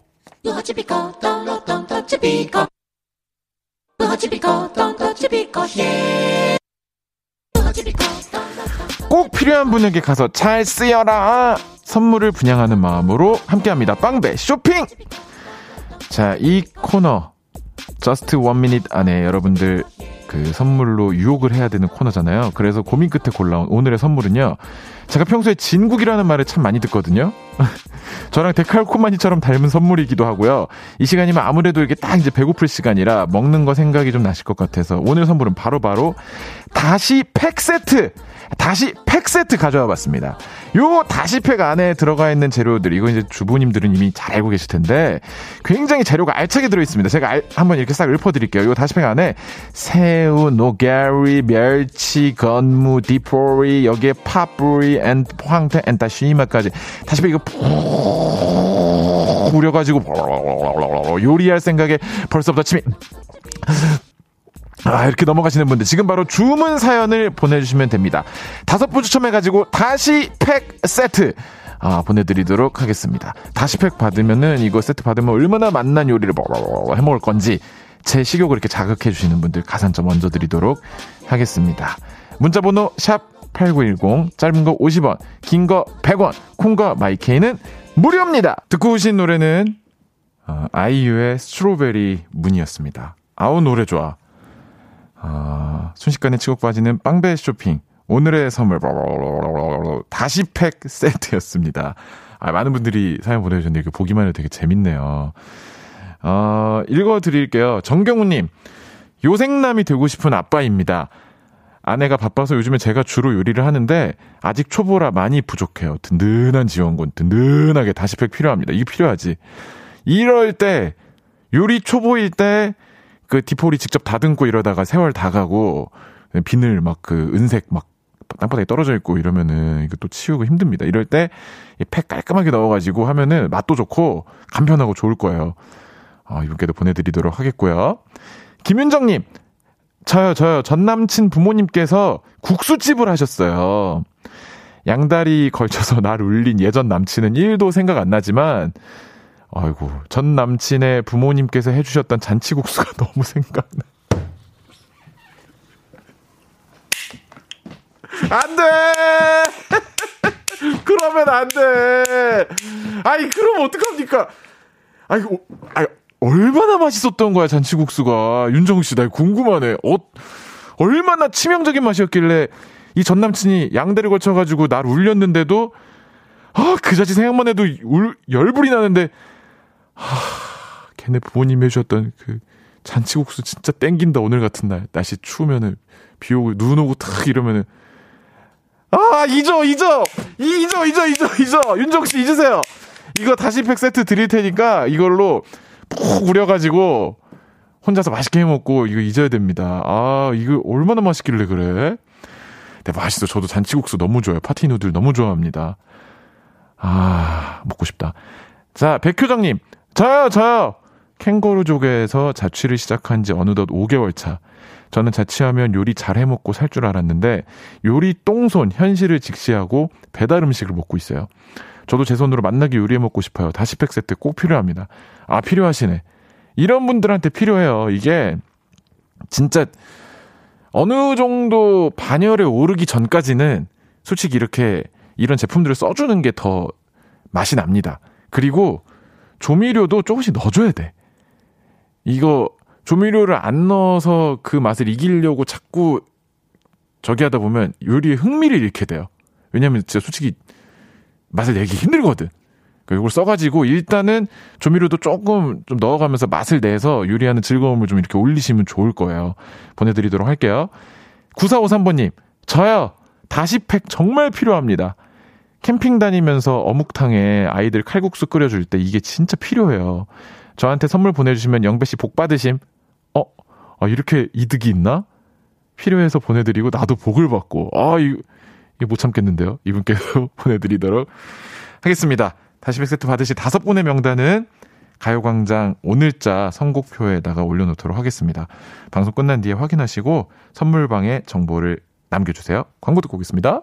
꼭 필요한 분에게 가서 잘 쓰여라. 선물을 분양하는 마음으로 함께합니다. 빵배 쇼핑. 자, 이 코너 Just One Minute 안에 여러분들 그 선물로 유혹을 해야 되는 코너잖아요. 그래서 고민 끝에 골라온 오늘의 선물은요. 제가 평소에 진국이라는 말을 참 많이 듣거든요. 저랑 데칼코마니처럼 닮은 선물이기도 하고요. 이 시간이면 아무래도 이렇게 딱 이제 배고플 시간이라 먹는 거 생각이 좀 나실 것 같아서 오늘 선물은 바로바로 바로 다시 팩 세트! 다시 팩 세트 가져와 봤습니다. 요 다시 팩 안에 들어가 있는 재료들, 이거 이제 주부님들은 이미 잘 알고 계실 텐데, 굉장히 재료가 알차게 들어있습니다. 제가 알, 한번 이렇게 싹 읊어드릴게요. 요 다시 팩 안에 새우, 노가리, 멸치, 건무, 디포리, 여기에 파뿌리, and, 황태, and 다시마까지. 다시 팩 이거 푹 우려가지고, 요리할 생각에 벌써부터 침이 아, 이렇게 넘어가시는 분들 지금 바로 주문 사연을 보내주시면 됩니다. 다섯 분 추첨해가지고 다시 팩 세트 아, 보내드리도록 하겠습니다. 다시 팩 받으면은 이거 세트 받으면 얼마나 맛난 요리를 해 먹을 건지 제 식욕을 이렇게 자극해 주시는 분들 가산점 얹어 드리도록 하겠습니다. 문자 번호 샵8910 짧은 거 50원 긴 거 100원 콩과 마이케이는 무료입니다. 듣고 오신 노래는 어, 아이유의 Strawberry Moon이었습니다. 아우 노래 좋아. 아, 순식간에 치고 빠지는 빵배 쇼핑. 오늘의 선물, 다시 팩 세트였습니다. 아, 많은 분들이 사연 보내주셨는데, 이거 보기만 해도 되게 재밌네요. 어, 읽어드릴게요. 정경우님, 요생남이 되고 싶은 아빠입니다. 아내가 바빠서 요즘에 제가 주로 요리를 하는데, 아직 초보라 많이 부족해요. 든든한 지원군, 든든하게 다시 팩 필요합니다. 이게 필요하지. 이럴 때, 요리 초보일 때, 그 디폴이 직접 다듬고 이러다가 세월 다 가고 비늘 막 그 은색 막 땅바닥에 떨어져 있고 이러면은 이거 또 치우고 힘듭니다. 이럴 때 이 팩 깔끔하게 넣어가지고 하면은 맛도 좋고 간편하고 좋을 거예요. 아, 이분께도 보내드리도록 하겠고요. 김윤정님, 저요, 저요. 전 남친 부모님께서 국수집을 하셨어요. 양다리 걸쳐서 날 울린 예전 남친은 1도 생각 안 나지만 아이고, 전 남친의 부모님께서 해주셨던 잔치국수가 너무 생각나. 안 돼! 그러면 안 돼! 아이, 그럼 어떡합니까? 아이, 어, 아이, 얼마나 맛있었던 거야, 잔치국수가. 윤정우 씨, 나 궁금하네. 어, 얼마나 치명적인 맛이었길래 이 전 남친이 양다리 걸쳐가지고 날 울렸는데도 아, 그 자체 생각만 해도 울, 열불이 나는데 하, 걔네 부모님이 해주셨던 그 잔치국수 진짜 땡긴다 오늘 같은 날. 날씨 추우면은 비 오고 눈 오고 탁 이러면은. 아 잊어 잊어! 잊어 잊어 잊어 잊어! 윤정 씨 잊으세요! 이거 다시 팩 세트 드릴 테니까 이걸로 푹 우려가지고 혼자서 맛있게 해 먹고 이거 잊어야 됩니다. 아 이거 얼마나 맛있길래 그래? 네 맛있어. 저도 잔치국수 너무 좋아요. 파티 누들 너무 좋아합니다. 아 먹고 싶다. 자 백효정님 저요, 저요! 캥거루족에서 자취를 시작한 지 어느덧 5개월 차. 저는 자취하면 요리 잘 해먹고 살 줄 알았는데 요리 똥손 현실을 직시하고 배달 음식을 먹고 있어요. 저도 제 손으로 만나게 요리해 먹고 싶어요. 다시 팩 세트 꼭 필요합니다. 아, 필요하시네. 이런 분들한테 필요해요. 이게 진짜 어느 정도 반열에 오르기 전까지는 솔직히 이렇게 이런 제품들을 써주는 게 더 맛이 납니다. 그리고 조미료도 조금씩 넣어줘야 돼. 이거 조미료를 안 넣어서 그 맛을 이기려고 자꾸 저기 하다 보면 요리에 흥미를 잃게 돼요. 왜냐면 진짜 솔직히 맛을 내기 힘들거든. 이걸 써가지고 일단은 조미료도 조금 좀 넣어가면서 맛을 내서 요리하는 즐거움을 좀 이렇게 올리시면 좋을 거예요. 보내드리도록 할게요. 9453번님, 저요! 다시 팩 정말 필요합니다. 캠핑 다니면서 어묵탕에 아이들 칼국수 끓여줄 때 이게 진짜 필요해요. 저한테 선물 보내주시면 영배 씨 복 받으심. 어, 아, 이렇게 이득이 있나? 필요해서 보내드리고 나도 복을 받고. 아, 이거, 이거 못 참겠는데요. 이분께도 보내드리도록 하겠습니다. 다시 백세트 받으실 다섯 분의 명단은 가요광장 오늘자 선곡표에다가 올려놓도록 하겠습니다. 방송 끝난 뒤에 확인하시고 선물방에 정보를 남겨주세요. 광고 듣고 오겠습니다.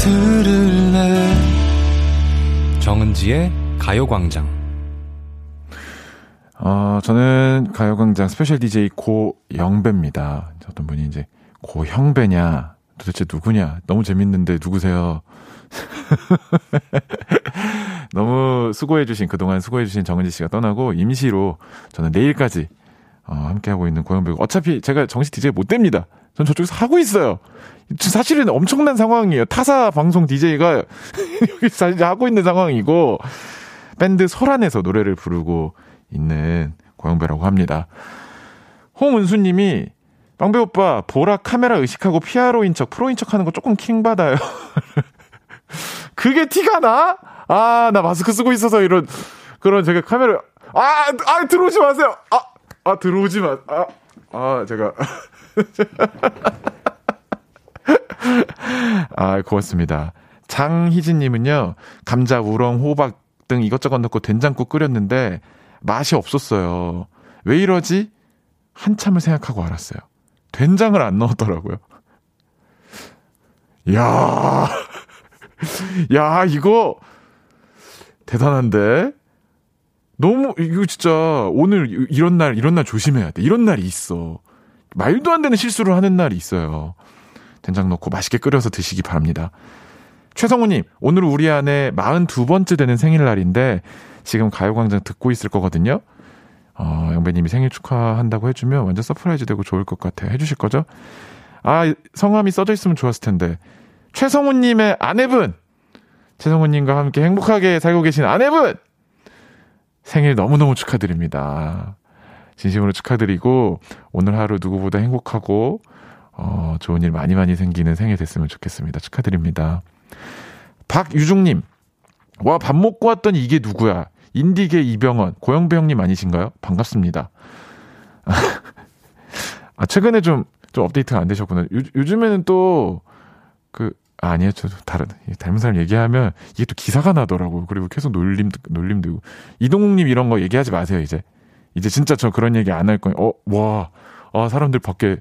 들을래 정은지의 가요광장 어, 저는 가요광장 special DJ 고영배입니다. 어떤 분이 이제 고영배냐 도대체 누구냐 너무 재밌는데 누구세요? 너무 수고해주신 그동안 수고해주신 정은지 씨가 떠나고 임시로 저는 내일까지 어, 함께하고 있는 고영배고 어차피 제가 정식 DJ 못 됩니다. 전 저쪽에서 하고 있어요. 사실은 엄청난 상황이에요. 타사 방송 DJ가 여기 사실 하고 있는 상황이고 밴드 설안에서 노래를 부르고 있는 고영배라고 합니다. 홍은수님이 빵배 오빠, 보라 카메라 의식하고 피아로인 척, 프로인 척 하는 거 조금 킹 받아요. 그게 티가 나? 아, 나 마스크 쓰고 있어서 이런, 그런 제가 카메라, 아, 아, 들어오지 마세요! 아, 아, 들어오지 마, 아, 아, 제가. 아, 고맙습니다. 장희진님은요, 감자, 우렁, 호박 등 이것저것 넣고 된장국 끓였는데 맛이 없었어요. 왜 이러지? 한참을 생각하고 알았어요. 된장을 안 넣었더라고요. 야, 야, 이거 대단한데? 너무, 이거 진짜 오늘 이런 날, 이런 날 조심해야 돼. 이런 날이 있어. 말도 안 되는 실수를 하는 날이 있어요. 된장 넣고 맛있게 끓여서 드시기 바랍니다. 최성우님, 오늘 우리 아내 42번째 되는 생일날인데, 지금 가요광장 듣고 있을 거거든요? 어, 영배님이 생일 축하한다고 해주면 완전 surprise 되고 좋을 것 같아요. 해주실 거죠? 아, 성함이 써져 있으면 좋았을 텐데. 최성우님의 아내분! 최성우님과 함께 행복하게 살고 계신 아내분! 생일 너무너무 축하드립니다. 진심으로 축하드리고, 오늘 하루 누구보다 행복하고, 어, 좋은 일 많이 많이 생기는 생일 됐으면 좋겠습니다. 축하드립니다. 박유중님, 와, 밥 먹고 왔더니 이게 누구야? 인디계 이병헌, 고영배 형님 아니신가요? 반갑습니다. 아, 최근에 좀, 좀 업데이트가 안 되셨구나. 요, 요즘에는 또, 그, 아, 아니에요. 저도 다른, 닮은 사람 얘기하면 이게 또 기사가 나더라고요. 그리고 계속 놀림, 놀림 되고. 이동욱 님 이런 거 얘기하지 마세요, 이제. 이제 진짜 저 그런 얘기 안 할 거예요. 어, 와, 아, 사람들 밖에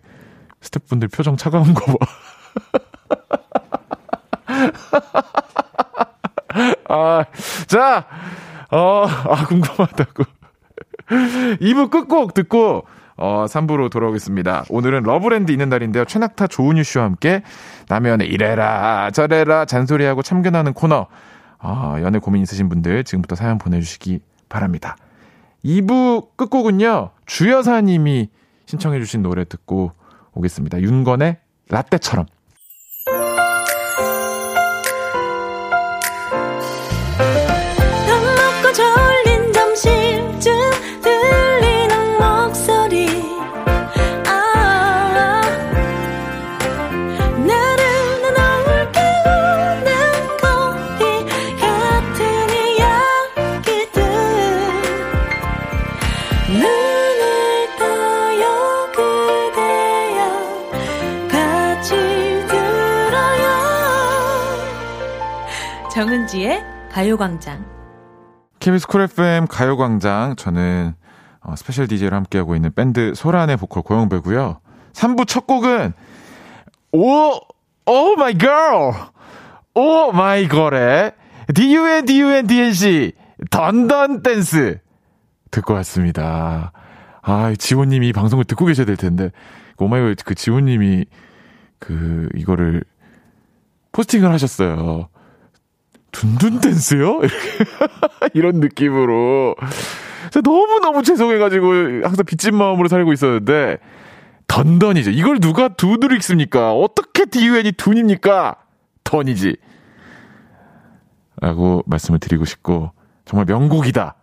스태프분들 표정 차가운 거 봐. 아, 자, 어, 아, 궁금하다고. 2부 끝곡 듣고, 어, 3부로 돌아오겠습니다. 오늘은 러브랜드 있는 날인데요. 최낙타 조은유 씨와 함께 남의 연애 이래라, 저래라, 잔소리하고 참견하는 코너. 어, 연애 고민 있으신 분들 지금부터 사연 보내주시기 바랍니다. 2부 끝곡은요, 주여사님이 신청해주신 노래 듣고 오겠습니다. 윤건의 라떼처럼. 가요광장. KBS Cool FM 가요광장. 저는 어, special DJ를 함께하고 있는 밴드 소란의 보컬 고영배고요. 3부 첫 곡은 오, Oh My Girl, Oh My Girl의 DUN DUN DNC Dun Dun Dance 듣고 왔습니다. 아, 지호님이 이 방송을 듣고 계셔야 될 텐데 오마이걸 그 지호님이 그 이거를 포스팅을 하셨어요. 둔둔 댄스요? 이런 느낌으로. 너무너무 죄송해가지고 항상 빚진 마음으로 살고 있었는데, 던던이죠. 이걸 누가 두드를 읽습니까? 어떻게 DUN이 둔입니까? 던이지. 라고 말씀을 드리고 싶고, 정말 명곡이다.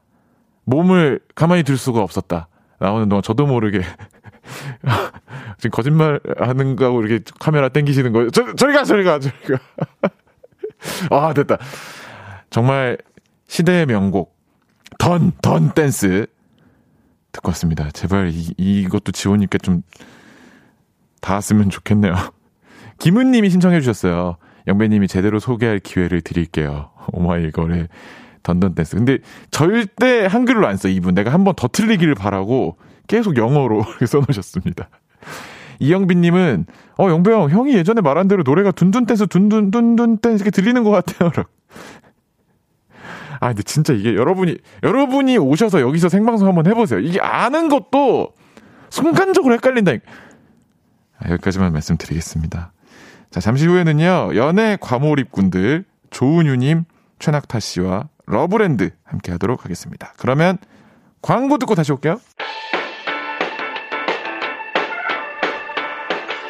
몸을 가만히 둘 수가 없었다. 나오는 동안 저도 모르게 지금 거짓말 하는 거하고 이렇게 카메라 땡기시는 거예요. 저, 저리 가, 저리 가, 저리 가. 아, 됐다. 정말 시대의 명곡. 던, 던 댄스. 듣고 왔습니다. 제발 이, 이것도 지호님께 좀 닿았으면 좋겠네요. 김은님이 신청해 주셨어요. 영배님이 제대로 소개할 기회를 드릴게요. 오마이걸의 던던 댄스. 근데 절대 한글로 안 써, 이분. 내가 한 번 더 틀리기를 바라고 계속 영어로 써놓으셨습니다. 이영빈님은 어 영배 형 형이 예전에 말한 대로 노래가 둔둔 댄스 둔둔 둔둔 댄스 이렇게 들리는 것 같아요. 아 근데 진짜 이게 여러분이 여러분이 오셔서 여기서 생방송 한번 해보세요. 이게 아는 것도 순간적으로 헷갈린다. 아, 여기까지만 말씀드리겠습니다. 자 잠시 후에는요 연애 과몰입꾼들 조은유님 최낙타 씨와 러브랜드 함께 하도록 하겠습니다. 그러면 광고 듣고 다시 올게요.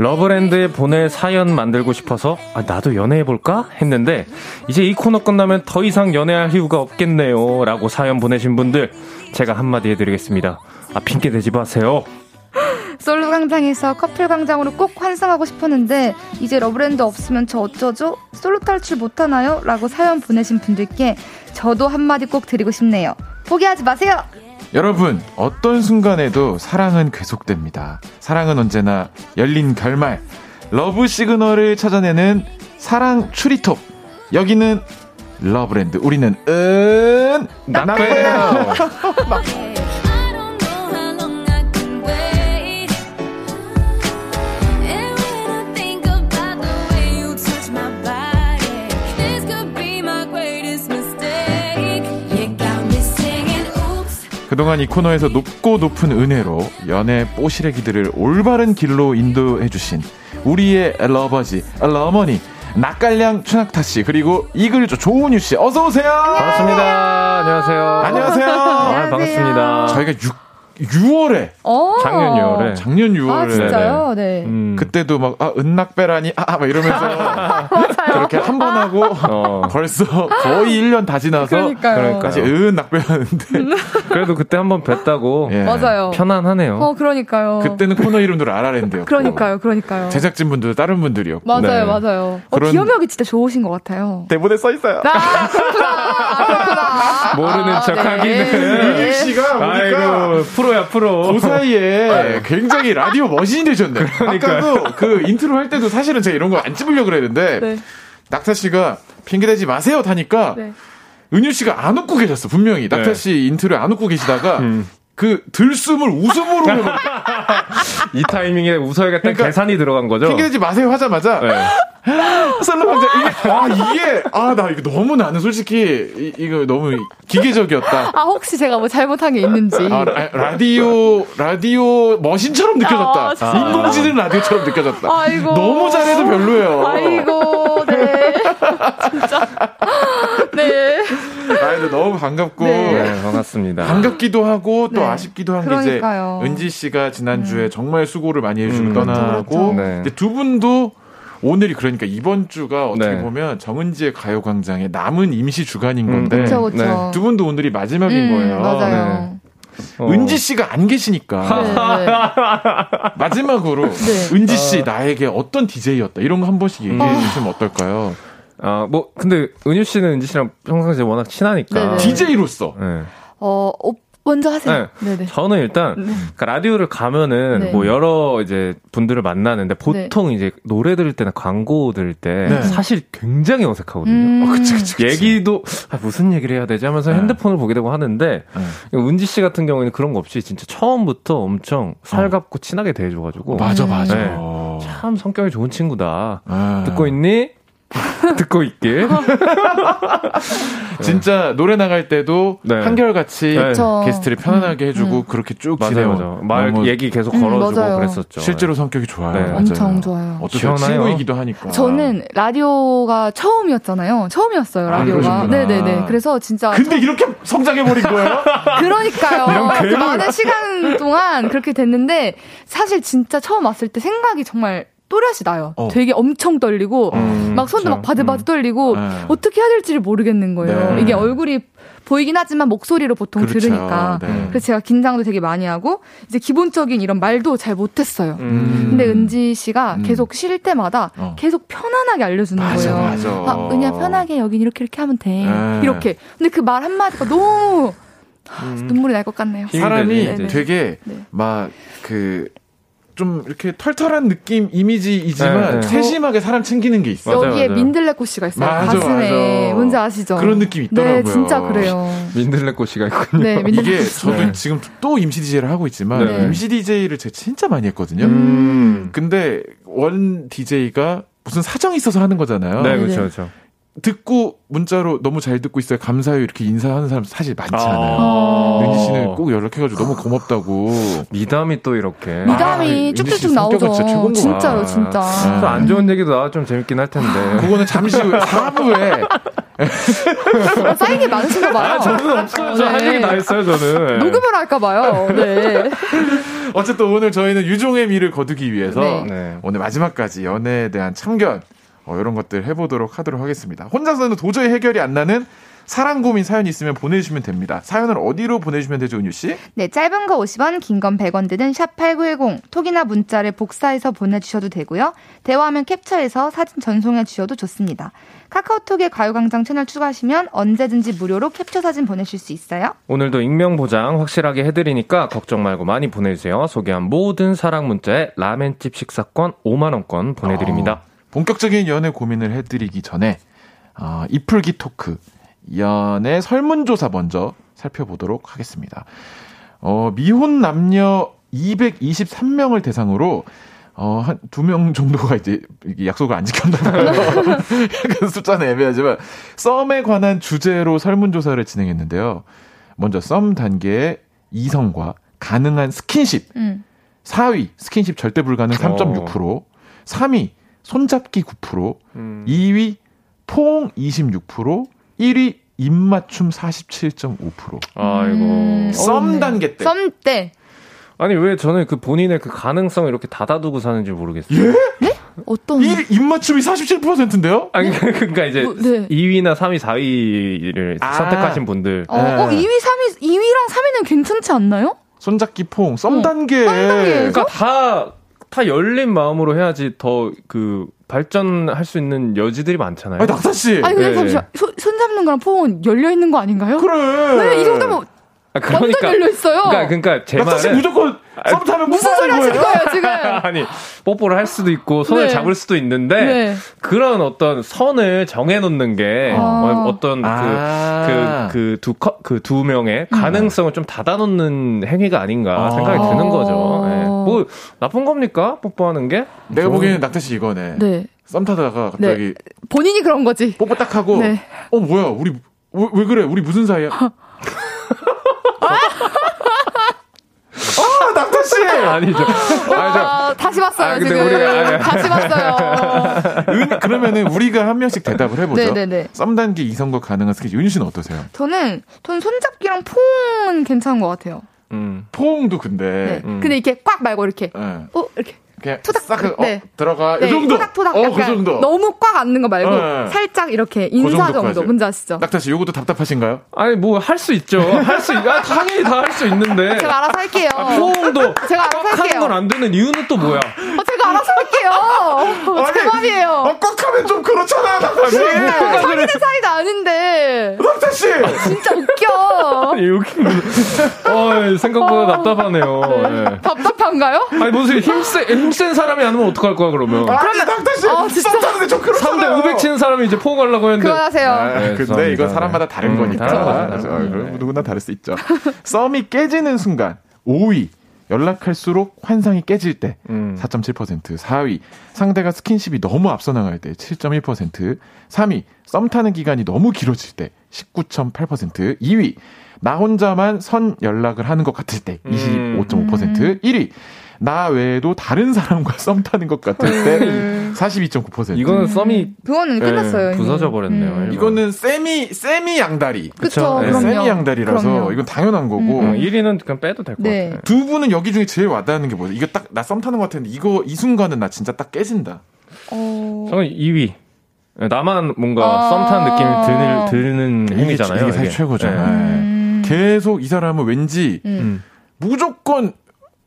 러브랜드에 보낼 사연 만들고 싶어서 아, 나도 연애해볼까? 했는데 이제 이 코너 끝나면 더 이상 연애할 이유가 없겠네요. 라고 사연 보내신 분들 제가 한마디 해드리겠습니다. 아 핑계 대지 마세요 솔로 광장에서 커플 광장으로 꼭 환승하고 싶었는데 이제 러브랜드 없으면 저 어쩌죠? 솔로 탈출 못하나요? 라고 사연 보내신 분들께 저도 한마디 꼭 드리고 싶네요. 포기하지 마세요! 여러분, 어떤 순간에도 사랑은 계속됩니다. 사랑은 언제나 열린 결말. love signal을 찾아내는 사랑 추리 talk. 여기는 러브랜드. 우리는 은낙배예요. 그동안 이 코너에서 높고 높은 은혜로 연애 뽀시래기들을 올바른 길로 인도해주신 우리의 러버지, 러머니, 낙갈량 추낙타 씨, 그리고 이글조 조은유 씨, 어서 오세요! 반갑습니다 안녕하세요 안녕하세요! 아, 반갑습니다 저희가 6, 6월에 어. 작년 6월에 작년 6월에 아, 진짜요? 네. 음. 그때도 막, 아, 은낙배라니, 아, 막 이러면서. 그렇게 한 번 하고, 어. 벌써 거의 1년 다 지나서. 그러니까요. 그러니까요. 다시 은낙배하는데. 그래도 그때 한 번 뵀다고 예. 맞아요. 편안하네요 어, 그러니까요. 그때는 코너 이름도 라라랜드였고. 그러니까요, 그러니까요. 제작진 분들도 다른 분들이었고. 맞아요, 네. 맞아요. 어, 기억력이 진짜 좋으신 것 같아요. 대본에 써 있어요. 아, 그렇구나. 아, 그렇구나. 모르는 아, 척 네. 하기는 씨가 보니까 아이고 프로야 프로 그 사이에 굉장히 라디오 machine이 되셨네. 아까도 그 인트로 할 때도 사실은 제가 이런 거 안 짚으려고 그랬는데 네. 낙타 씨가 핑계 대지 마세요 하니까 네. 은유 씨가 안 웃고 계셨어 분명히 낙타 네. 씨 intro에 안 웃고 계시다가 음. 그 들숨을 웃음으로. 이 타이밍에 웃어야겠다 그러니까 계산이 들어간 거죠 핑계대지 마세요 하자마자 네. 썰렁한데 이게 아 이게 아 나 이거 너무 나는 솔직히 이, 거 너무 기계적이었다. 아, 혹시 제가 뭐 잘못한 게 있는지. 아, 라, 디오 라디오 머신처럼 느껴졌다. 아. 인공지능 라디오처럼 느껴졌다. 아이고. 너무 잘해도 별로예요. 아이고, 네. 진짜. 네. 아, 근데 너무 반갑고 네. 네, 반갑습니다 반갑기도 하고 또 네. 아쉽기도 한 게 이제. 음. 은지 씨가 지난주에 정말 수고를 많이 해주고 음, 떠나고 그렇죠. 네. 두 분도 오늘이 그러니까 이번 주가 어떻게 네. 보면 정은지의 가요광장의 남은 임시 주간인 음, 건데 그쵸, 그쵸. 네. 두 분도 오늘이 마지막인 음, 거예요. 맞아요. 어. 은지 씨가 안 계시니까 네, 네. 마지막으로 네. 은지 씨 나에게 어떤 DJ였다 이런 거 한 번씩 얘기해 주시면 어떨까요? 아, 뭐, 근데, 은유 씨는 은지 씨랑 평상시에 워낙 친하니까. 네네. DJ로서 네. 어, 어, 먼저 하세요. 네, 네. 저는 일단, 그러니까 라디오를 가면은, 네. 뭐, 여러 이제 분들을 만나는데, 보통 이제 노래 들을 때나 광고 들을 때, 네. 사실 굉장히 어색하거든요. 음. 어, 그치, 그치, 그치. 얘기도, 아, 무슨 얘기를 해야 되지 하면서 네. 핸드폰을 보게 되고 하는데, 네. 은지 씨 같은 경우에는 그런 거 없이 진짜 처음부터 엄청 살갑고 친하게 대해줘가지고. 맞아 맞아. 네. 참 성격이 좋은 친구다. 아. 듣고 있니? 듣고 있길. 진짜 노래 나갈 때도 네. 한결같이 네. 그쵸. 게스트를 편안하게 해주고 그렇게 쭉 지내요. 말 얘기 계속 음, 걸어주고 맞아요. 그랬었죠. 실제로 성격이 좋아요. 네. 엄청 좋아요. 어떠세요? 친구이기도 하니까. 저는 라디오가 처음이었잖아요. 처음이었어요, 아, 라디오가. 그러시구나. 네네네. 그래서 진짜. 근데 이렇게 성장해 버린 거예요? 그러니까요. 그. 많은 시간 동안 그렇게 됐는데, 사실 진짜 처음 왔을 때 생각이 정말 또렷이 나요. 어. 되게 엄청 떨리고, 음, 막 손도 그쵸. 막 바들바들 떨리고, 네. 어떻게 해야 될지를 모르겠는 거예요. 네. 이게 얼굴이 보이긴 하지만 목소리로 보통 그렇죠. 들으니까. 네. 그래서 제가 긴장도 되게 많이 하고, 이제 기본적인 이런 말도 잘 못했어요. 음. 근데 은지 씨가 음. 계속 쉴 때마다 어. 계속 편안하게 알려주는 맞아, 거예요. 맞아. 아, 은희야 편하게 여긴 이렇게 이렇게 하면 돼. 네. 이렇게. 근데 그 말 한마디가 너무 눈물이 날 것 같네요. 사람이. 되게 네. 막그 좀 이렇게 털털한 느낌 이미지이지만 네, 네. 세심하게 사람 챙기는 게 있어. 맞아요, 여기에 맞아요. 민들레 꽃이가 있어요. 맞아, 가슴에. 맞아. 뭔지 아시죠? 그런 느낌 있더라고요. 네, 진짜 그래요. 민들레 꽃이가 있군요. 네, 민들레 이게. 저도 네. 지금 또 임시 DJ를 하고 있지만 네. 임시 DJ를 제가 진짜 많이 했거든요. 음. 근데 원 DJ가 무슨 사정이 있어서 하는 거잖아요. 네, 네. 그렇죠, 그렇죠. 듣고 문자로 너무 잘 듣고 있어요. 감사해요. 이렇게 인사하는 사람 사실 많지 않아요. 아. 은지 씨는 꼭 연락해가지고 너무 고맙다고. 미담이 또 이렇게. 아, 미담이 씨 쭉쭉쭉 나오죠. 진짜 진짜로. 진짜. 네. 또안 좋은 얘기도 나와 좀 재밌긴 할 텐데. 그거는 잠시 후에 4부에 아, 쌓인 게 많으신가 봐요. 아, 저는 없어요. 저할 네. 얘기 다 했어요, 저는. 녹음을 할까 봐요. 네. 어쨌든 오늘 저희는 유종의 미를 거두기 위해서 네. 네. 오늘 마지막까지 연애에 대한 참견 어, 이런 것들 해보도록 하도록 하겠습니다. 혼자서는 도저히 해결이 안 나는 사랑 고민 사연 있으면 보내주시면 됩니다. 사연을 어디로 보내주시면 되죠, 은유 씨? 네, 짧은 거 50원, 긴 건 100원 드는 샵 8910 톡이나 문자를 복사해서 보내주셔도 되고요. 대화하면 캡처해서 사진 전송해 주셔도 좋습니다. 카카오톡에 가요광장 채널 추가하시면 언제든지 무료로 캡처 사진 보내실 수 있어요. 오늘도 익명 보장 확실하게 해드리니까 걱정 말고 많이 보내주세요. 소개한 모든 사랑 문자에 라멘집 식사권 5만 원권 보내드립니다. 어, 본격적인 연애 고민을 해드리기 전에 어, 이풀기 토크 연애 설문조사 먼저 살펴보도록 하겠습니다. 어, 미혼 남녀 223명을 대상으로 어, 한 두 명 정도가 이제 약속을 안 지켰나봐요. 약간 숫자는 애매하지만 썸에 관한 주제로 설문조사를 진행했는데요. 먼저 썸 단계의 이성과 가능한 스킨십 음. 4위 스킨십 절대 불가능 3.6%, 3위 손잡기 9%, 음. 2위 포옹 26%, 1위 입맞춤 47.5%. 아이고. 음, 썸 어렵네요. 단계 때. 썸 때. 아니, 왜 저는 그 본인의 그 가능성을 이렇게 닫아두고 사는지 모르겠어요. 예? 어떤. 1위 입맞춤이 47%인데요? 아니, 그러니까 이제 뭐, 네. 2위나 3위, 4위를 아. 선택하신 분들. 어, 어, 2위, 3위, 2위랑 3위는 괜찮지 않나요? 손잡기 포옹 썸 어, 단계. 썸 단계. 그러니까 다, 다 열린 마음으로 해야지 더 그 발전할 수 있는 여지들이 많잖아요. 아니 낙타 씨. 아니, 근데 네. 잠시만. 손, 손 잡는 거랑 포옹은 열려 있는 거 아닌가요? 그래. 네, 이 정도면 아, 완전 열려있어요. 그러니까, 그러니까 제 말은 무조건 썸 타면 무슨 소리 하시는 거예요, 지금? 아니 뽀뽀를 할 수도 있고 손을 네. 잡을 수도 있는데 네. 그런 어떤 선을 정해놓는 게 아. 어, 어떤 아. 그그두그두 명의 가능성을 좀 닫아놓는 행위가 아닌가 아. 생각이 드는 거죠. 아. 예. 뭐 나쁜 겁니까 뽀뽀하는 게? 내가 보기에는 낙타 씨 이거네. 네. 썸 타다가 갑자기 본인이 그런 거지. 뽀뽀 딱 하고 네. 어 뭐야 우리 왜, 왜 그래 우리 무슨 사이야? 아 낙타 씨. 아니죠. 아니죠. 아, 다시 봤어요, 아, 근데 지금. 우리가- 아니, 다시 봤어요. 은, 그러면은 우리가 한 명씩 대답을 해보죠. 네네네. 썸 단계 이성과 가능한 스케줄. 윤희 씨는 어떠세요? 저는, 저는 손잡기랑 포옹은 괜찮은 것 같아요. 음. 포옹도 근데 네. 음. 근데 이렇게 꽉 말고 이렇게. 예. 어, 이렇게. 그냥 토닥. 싹 어, 네. 들어가 네, 이 정도. 토닥토닥. 어, 약간 그 정도. 너무 꽉 앉는 거 말고 네. 살짝 이렇게 인사 정도까지. 정도. 뭔지 아시죠? 낙타 씨 요것도 답답하신가요? 아니 뭐 할 수 있죠. 할수 아, 당연히 다 할 수 있는데. 제가 알아서 할게요. 포옹도 제가 알아서 할게요. 건안 되는 이유는 또 뭐야? 어, 제가 알아서 할게요. 제 말이에요. 어, 꽉 하면 좀 그렇잖아, 낙타 씨. 사귀는 사이도 아닌데. 낙타 씨. 진짜 웃겨. 아니, 여기 어, 생각보다 답답하네요. 예. 답답 한가요? 아니 무슨 힘센 힘센 사람이 안 하면 어떡할 거야 그러면? 아니, 낙타 씨. 아, 진짜. 썸 타는데 좀 그렇잖아요. 3대 500 치는 사람이 이제 포옹 하려고 했는데 그만하세요. 아, 네, 근데 죄송합니다. 이건 사람마다 다른 음, 거니까. 다른 아, 거죠. 그럼 누구나 다를 수 있죠. 썸이 깨지는 순간 5위 연락할수록 환상이 깨질 때 음. 4.7%, 4위 상대가 스킨십이 너무 앞서 나갈 때 7.1%, 3위 썸 타는 기간이 너무 길어질 때 19.8%, 2위 나 혼자만 선 연락을 하는 것 같을 때 25.5%, 1위 나 외에도 다른 사람과 썸 타는 것 같을 때 42.9%. 이거는 썸이 그거는 끝났어요. 이미. 부서져 버렸네요. 음. 이거는 세미 세미 양다리. 그쵸, 네. 세미 양다리라서 그럼요. 이건 당연한 거고. 어, 1위는 그냥 빼도 될것 네. 같아요. 두 분은 여기 중에 제일 와닿는 게 뭐죠? 이거 딱 나 썸 타는 것 같은데 이거 이 순간은 나 진짜 딱 깨진다. 어, 저는 2위. 나만 뭔가 아. 썸 타는 느낌이 드는, 드는 이게, 행위잖아요. 이게 사실 이게. 최고죠. 네. 네. 음. 계속 이 사람은 왠지 음. 무조건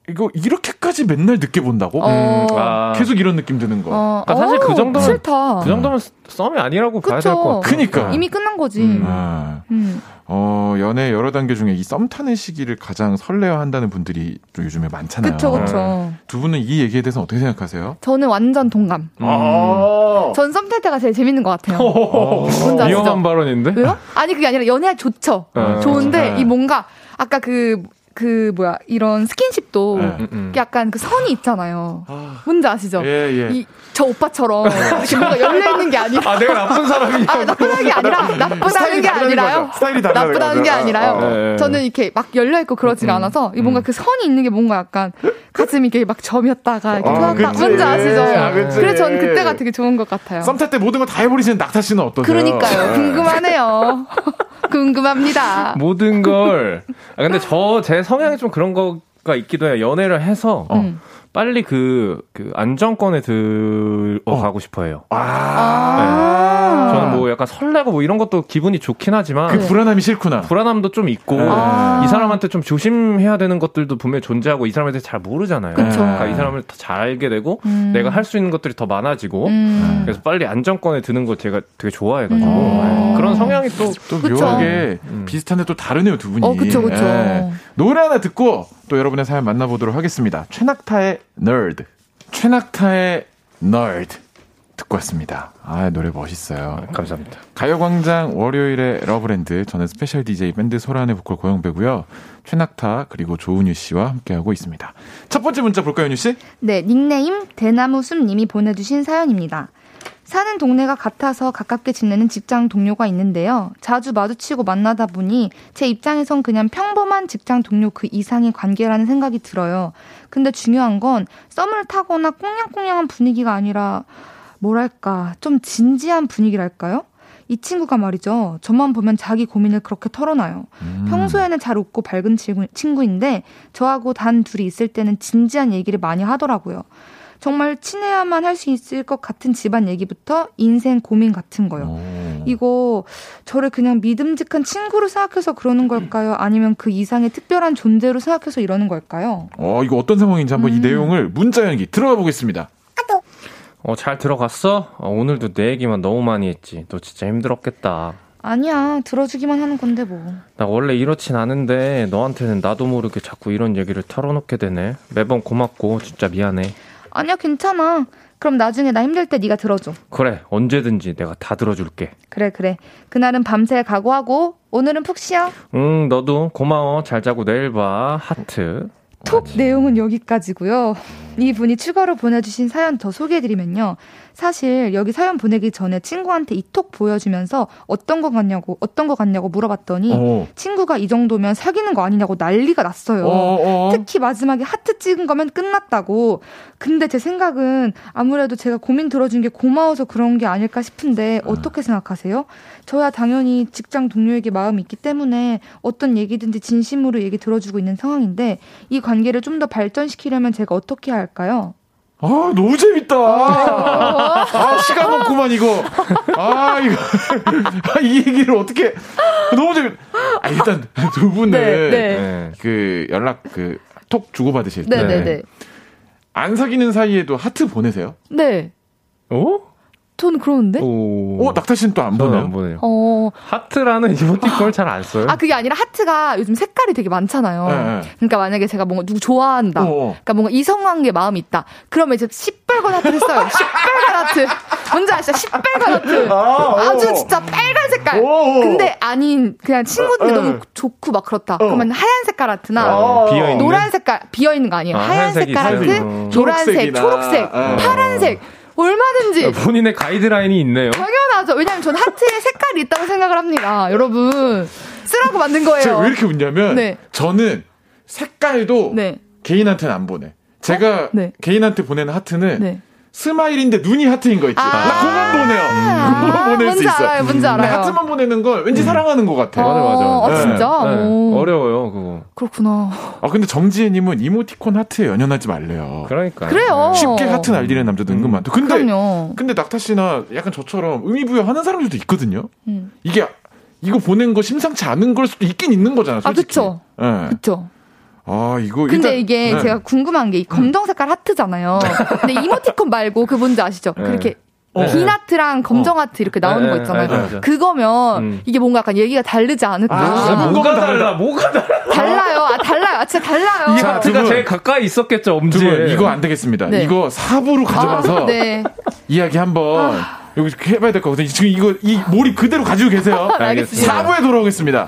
이거 이렇게까지 맨날 늦게 본다고? 어. 아, 계속 이런 느낌 드는 거. 어, 그러니까 사실 그 어, 정도면- 싫다. 그 정도면 썸이 아니라고 봐야 될것 그쵸. 같아요. 그니까. 이미 끝난 거지. 음. 아, 음. 어, 연애 여러 단계 중에 이 썸 타는 시기를 가장 설레어 한다는 분들이 좀 요즘에 많잖아요. 그쵸, 그쵸. 두 분은 이 얘기에 대해서 어떻게 생각하세요? 저는 완전 동감. 아. 전썸 탈 때가 제일 재밌는 것 같아요. 어, 뭔지 아시죠? 위험한 발언인데? 왜요? 아니 그게 아니라 연애할 좋죠. 어, 좋은데 네. 이 뭔가 아까 그 그 뭐야 이런 스킨십도 네. 음, 음. 약간 그 선이 있잖아요. 뭔지 아시죠? 예, 예. 이, 저 오빠처럼 이렇게 뭔가 열려 있는 게 아니라 아, 내가 나쁜 사람이냐? 아, 나쁘다는 게 아니라 나쁘다는 게 아니라요. 스타일이 다르다는 나쁘다는. 게 아니라요. 어, 어. 네. 저는 이렇게 막 열려 있고 그러질 않아서 이 뭔가 그 선이 있는 게 뭔가 약간 가슴이 이렇게 막 점였다가 이렇게 아, 풀었다. 그치. 뭔지 아시죠? 아. 그래서 저는 그때가 되게 좋은 것 같아요. 썸탈 때 모든 거 다 해버리시는 낙타 씨는 어떠세요? 그러니까요. 궁금하네요. 궁금합니다. 모든 걸. 아, 근데 저 제 성향이 좀 그런 거가 있기도 해요. 연애를 해서 음. 빨리 그, 그 안정권에 들어가고 싶어 해요. 아. 저는 뭐 약간 설레고 뭐 이런 것도 기분이 좋긴 하지만 그 불안함이 싫구나. 불안함도 좀 있고 아. 이 사람한테 좀 조심해야 되는 것들도 분명히 존재하고 이 사람에 대해 잘 모르잖아요. 그쵸. 그러니까 이 사람을 더 잘 알게 되고 음. 내가 할 수 있는 것들이 더 많아지고 음. 그래서 빨리 안정권에 드는 거 제가 되게 좋아해가지고 음. 네. 그런 성향이 또 또. 묘하게 음. 비슷한데 또 다르네요, 두 분이. 어, 그쵸, 그쵸. 예. 노래 하나 듣고 또 여러분의 사연 만나보도록 하겠습니다. 최낙타의 Nerd. 최낙타의 Nerd. 듣고 왔습니다. 아, 노래 멋있어요. 감사합니다. 가요광장 월요일의 러브랜드. 저는 special DJ 밴드 소란의 보컬 고영배고요. 최낙타 그리고 조은유 씨와 함께하고 있습니다. 첫 번째 문자 볼까요, 은유 씨? 네, 닉네임 대나무숲 님이 보내주신 사연입니다. 사는 동네가 같아서 가깝게 지내는 직장 동료가 있는데요. 자주 마주치고 만나다 보니 제 입장에선 그냥 평범한 직장 동료 그 이상의 관계라는 생각이 들어요. 근데 중요한 건 썸을 타거나 꽁냥꽁냥한 분위기가 아니라 뭐랄까 좀 진지한 분위기랄까요? 이 친구가 말이죠. 저만 보면 자기 고민을 그렇게 털어놔요. 평소에는 잘 웃고 밝은 친구, 친구인데 저하고 단 둘이 있을 때는 진지한 얘기를 많이 하더라고요. 정말 친해야만 할 수 있을 것 같은 집안 얘기부터 인생 고민 같은 거요. 오. 이거 저를 그냥 믿음직한 친구로 생각해서 그러는 걸까요? 아니면 그 이상의 특별한 존재로 생각해서 이러는 걸까요? 어, 이거 어떤 상황인지 한번 이 음. 내용을 문자 연기 들어가 보겠습니다. 어, 잘 들어갔어? 어, 오늘도 내 얘기만 너무 많이 했지. 너 진짜 힘들었겠다. 아니야, 들어주기만 하는 건데 뭐. 나 원래 이렇진 않은데 너한테는 나도 모르게 자꾸 이런 얘기를 털어놓게 되네. 매번 고맙고 진짜 미안해. 아니야, 괜찮아. 그럼 나중에 나 힘들 때 네가 들어줘. 그래 언제든지 내가 다 들어줄게. 그래, 그래. 그날은 밤새 각오하고 오늘은 푹 쉬어. 응 너도 고마워 잘 자고 내일 봐 하트. 톡 내용은 여기까지고요. 이분이 추가로 보내주신 사연 더 소개해드리면요. 사실 여기 사연 보내기 전에 친구한테 이 톡 보여주면서 어떤 거 같냐고 어떤 거 같냐고 물어봤더니 어. 친구가 이 정도면 사귀는 거 아니냐고 난리가 났어요. 어, 어. 특히 마지막에 하트 찍은 거면 끝났다고. 근데 제 생각은 아무래도 제가 고민 들어준 게 고마워서 그런 게 아닐까 싶은데 어떻게 생각하세요? 저야 당연히 직장 동료에게 마음이 있기 때문에 어떤 얘기든지 진심으로 얘기 들어주고 있는 상황인데 이 관계를 좀 더 발전시키려면 제가 어떻게 해야 할까요? 아, 너무 재밌다. 아, 시간 많구만, 이거. 아, 이거. 아, 이 얘기를 어떻게. 너무 재밌. 아, 일단 두 분은. 네, 네. 네. 그 연락, 그, 톡 주고받으실 때. 네네네. 안 사귀는 사이에도 하트 보내세요? 네. 어? 저는 그러는데? 오. 어, 낙타 씨는 또 안 보내요? 안 보내요. 어. 하트라는 이모티콘을 잘 안 써요. 아, 그게 아니라 하트가 요즘 색깔이 되게 많잖아요. 네, 네. 그러니까 만약에 제가 뭔가 누구 좋아한다. 어, 어. 그러니까 뭔가 이성관계 마음이 있다. 그러면 이제 시뻘건 하트를 써요. 시뻘건 하트. 뭔지 아시죠? 시뻘건 하트. 아, 아주 어. 진짜 빨간 색깔. 오, 오. 근데 아닌 그냥 어, 어. 너무 좋고 막 그렇다. 그러면 하얀 색깔 하트나 어. 비어 있는. 노란 색깔 비어 있는 거 아니에요. 아, 하얀 색깔 하트, 있어요? 노란색. 초록색, 어. 파란색. 얼마든지 본인의 가이드라인이 있네요. 당연하죠. 왜냐면 전 하트에 색깔이 있다고 생각을 합니다. 여러분 쓰라고 만든 거예요. 제가 왜 이렇게 웃냐면, 네. 저는 색깔도 네. 개인한테는 안 보내. 제가 네. 개인한테 보내는 하트는 네. smile인데 눈이 하트인 거 있지. 아. 나 그거만 보내요. 그거만 보낼 수 있어. 알아요, 뭔지 알아요. 하트만 보내는 걸 왠지 사랑하는 것 같아. 맞아, 맞아, 어, 맞아. 아, 진짜? 네. 오. 어려워요, 그거. 그렇구나. 아 근데 정지혜님은 이모티콘 하트에 연연하지 말래요. 그러니까. 그래요. 쉽게 하트 날리는 남자도 은근 많다. 근데 그럼요. 근데 낙타 씨나 약간 저처럼 의미 부여 하는 사람들도 있거든요. 음. 이게 이거 보낸 거 심상치 않은 걸 수도 있긴 있는 거잖아. 아, 솔직히. 그쵸. 예. 그쵸. 아 이거 근데 일단- 이게 네. 제가 궁금한 게 이 검정 색깔 하트잖아요. 근데 이모티콘 말고 그 뭔지 아시죠? 네. 그렇게 어. 긴 하트랑 검정 하트 이렇게 나오는 네, 거 네, 있잖아요. 그거면 음. 이게 뭔가 약간 얘기가 다르지 않을까? 아, 아, 뭐가. 달라, 뭐가 달라. 달라요. 아, 달라요. 아, 진짜 달라요. 이 자, 하트가 분. 제일 가까이 있었겠죠, 두 엄지에. 분 이거 안 되겠습니다. 네. 이거 사부로 가져가서 아, 네. 이야기 한번 여기 해봐야 될 것 같아요. 지금 이거 이 몰입 그대로 가지고 계세요. 알겠습니다. 사부에 돌아오겠습니다.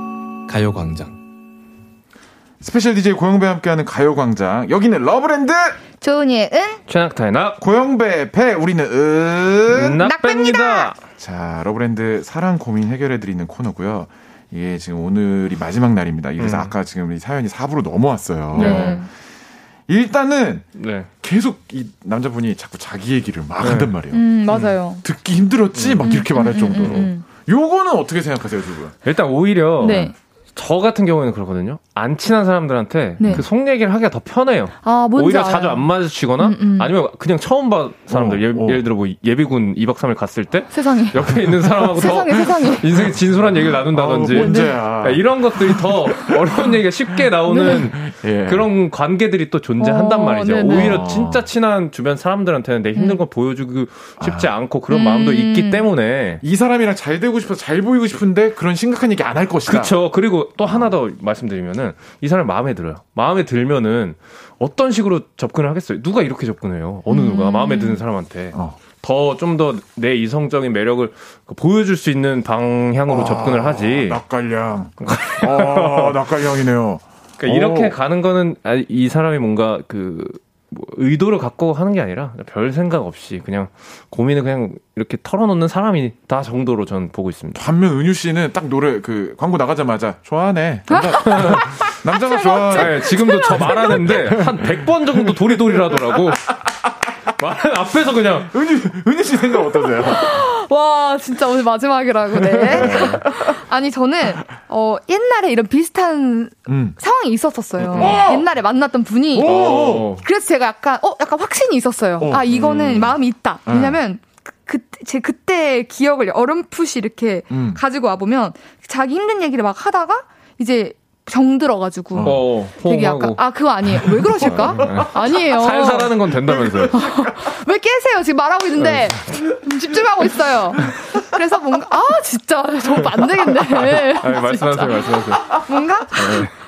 가요광장. special DJ 고영배 함께하는 가요광장. 여기는 러브랜드! 조은유의 은? 최낙타의 낙. 고영배 배 우리는 은 낙배입니다. 자 러브랜드 사랑 고민 해결해드리는 코너고요. 이게 지금 오늘이 마지막 날입니다. 그래서 음. 아까 지금 이 사연이 4부로 넘어왔어요. 네. 일단은 네. 계속 이 남자분이 자꾸 자기 얘기를 막 네. 한단 말이에요. 음, 맞아요. 듣기 힘들었지? 막 이렇게 말할 음, 정도로. 음, 음, 요거는 어떻게 생각하세요, 두 분? 일단 오히려 네. 저 같은 경우에는 그렇거든요. 안 친한 사람들한테 네. 그속 얘기를 하기가 더 편해요. 아, 뭔지 오히려 알아요. 자주 안 마주치거나 음, 음. 아니면 그냥 처음 봐 사람들 어, 예, 어. 예를 들어 뭐 예비군 2박 3일 갔을 때 세상에. 옆에 있는 사람하고 더 세상에, 세상에. 인생의 진솔한 얘기를 나눈다든지 문제야. 그러니까 이런 것들이 더 어려운 얘기가 쉽게 나오는 예. 그런 관계들이 또 존재한단 어, 말이죠. 네네. 오히려 진짜 친한 주변 사람들한테는 내 힘든 음. 거 보여주기 쉽지 아. 않고 그런 음. 마음도 있기 때문에 이 사람이랑 잘 되고 싶어서 잘 보이고 싶은데 그런 심각한 얘기 안 할 것이다. 그렇죠. 그리고 또 하나 더 말씀드리면은 이 사람 마음에 들어요. 마음에 들면은 어떤 식으로 접근을 하겠어요? 누가 이렇게 접근해요? 어느 누가 음. 마음에 드는 사람한테 어. 더좀더내 이성적인 매력을 보여줄 수 있는 방향으로 접근을 하지. 아, 낯갈량. 아, 낯갈량이네요. 그러니까 이렇게 오. 가는 거는 아, 이 사람이 뭔가 그 뭐 의도를 갖고 하는 게 아니라 별 생각 없이 그냥 고민을 그냥 이렇게 털어놓는 사람이다 정도로 전 보고 있습니다. 반면 은유 씨는 딱 노래 그 광고 나가자마자 좋아하네. 남자, 남자가 좋아. 네, 지금도 저 말하는데 한 100번 정도 도리도리라더라고. 말 앞에서 그냥 은유 은유 씨 생각 어떠세요? 와, 진짜 오늘 마지막이라고, 네. 아니, 저는, 어, 옛날에 이런 비슷한 음. 상황이 있었었어요. 어! 옛날에 만났던 분이. 오! 그래서 제가 약간, 어, 약간 확신이 있었어요. 어. 아, 이거는 음. 마음이 있다. 왜냐면, 그, 그, 제 그때 기억을 어렴풋이 이렇게 음. 가지고 와 보면, 자기 힘든 얘기를 막 하다가, 이제 정들어가지고. 어, 되게 약간, 아, 그거 아니에요. 왜 그러실까? 아니에요. 살살하는 건 된다면서요. 왜 깨세요? 지금 말하고 있는데 좀 집중하고 있어요. 그래서 뭔가 아 진짜 저거 안 되겠네. 아니, 말씀하세요, 말씀하세요. 뭔가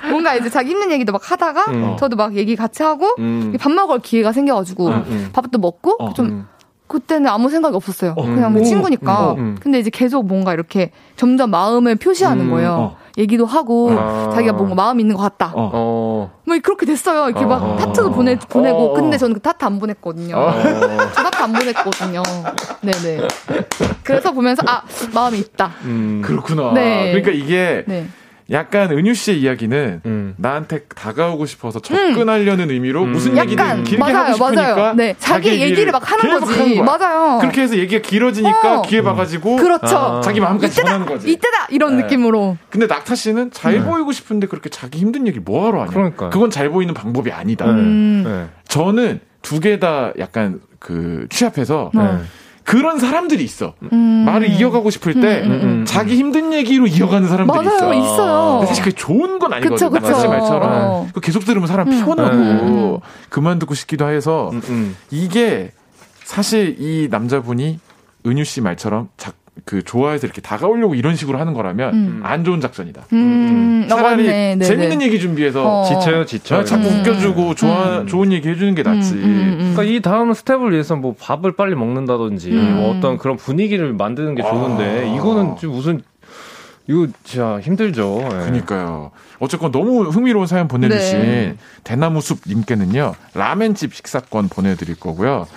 뭔가 이제 자기 힘든 얘기도 막 하다가 음. 저도 막 얘기 같이 하고 음. 밥 먹을 기회가 생겨가지고 음, 음. 밥도 먹고 어, 좀 음. 그때는 아무 생각이 없었어요. 어. 그냥 음. 친구니까. 음, 음. 근데 이제 계속 뭔가 이렇게 점점 마음을 표시하는 음, 거예요. 어. 얘기도 하고 아. 자기가 뭔가 마음이 있는 것 같다. 어. 어. 뭐 그렇게 됐어요. 이렇게 막 어. 타투도 보내 보내고 어, 어. 근데 저는 그 타투 안 보냈거든요. 어. 저 타투 안 보냈거든요. 네네. 그래서 보면서 아 마음이 있다. 음. 그렇구나. 네. 그러니까 이게 네. 약간 은유 씨의 이야기는 음. 나한테 다가오고 싶어서 접근하려는 의미로 음. 무슨 얘기든 약간 길게 하고 맞아요, 싶으니까 맞아요. 네, 자기 얘기를 막 하는 거지. 하는. 맞아요. 그렇게 해서 얘기가 길어지니까 어. 기회 봐가지고 그렇죠. 아. 자기 마음까지 이때다, 전하는 거지. 이때다 이런 네. 느낌으로. 근데 낙타 씨는 잘 보이고 싶은데 그렇게 자기 힘든 얘기를 뭐하러 하냐. 그러니까요. 그건 잘 보이는 방법이 아니다. 네. 음. 네. 저는 두 개 다 약간 그 취합해서 네. 그런 사람들이 있어. 음. 말을 이어가고 싶을 때 음, 음, 음. 자기 힘든 얘기로 이어가는 사람들이 맞아요, 있어. 있어요. 근데 사실 그게 좋은 건 아니거든. 그쵸, 그쵸. 말처럼. 어. 그거 계속 들으면 사람 음. 피곤하고 음. 그만 듣고 싶기도 해서 음, 음. 이게 사실 이 남자분이 은유 씨 말처럼 자, 그 좋아해서 이렇게 다가오려고 이런 식으로 하는 거라면 음. 안 좋은 작전이다. 음, 아, 차라리 맞네. 네네. 재밌는 얘기 준비해서 어. 지쳐요, 지쳐. 어, 자꾸 음. 웃겨주고 좋아 음. 좋은 얘기 해주는 게 낫지. 음, 음, 음. 그러니까 이 다음 스텝을 위해서 뭐 밥을 빨리 먹는다든지 음. 뭐 어떤 그런 분위기를 만드는 게 좋은데 아. 이거는 지금 무슨 이거 진짜 힘들죠. 예. 그러니까요. 어쨌건 너무 흥미로운 사연 보내주신 네. 대나무 숲 님께는요 라멘집 식사권 보내드릴 거고요.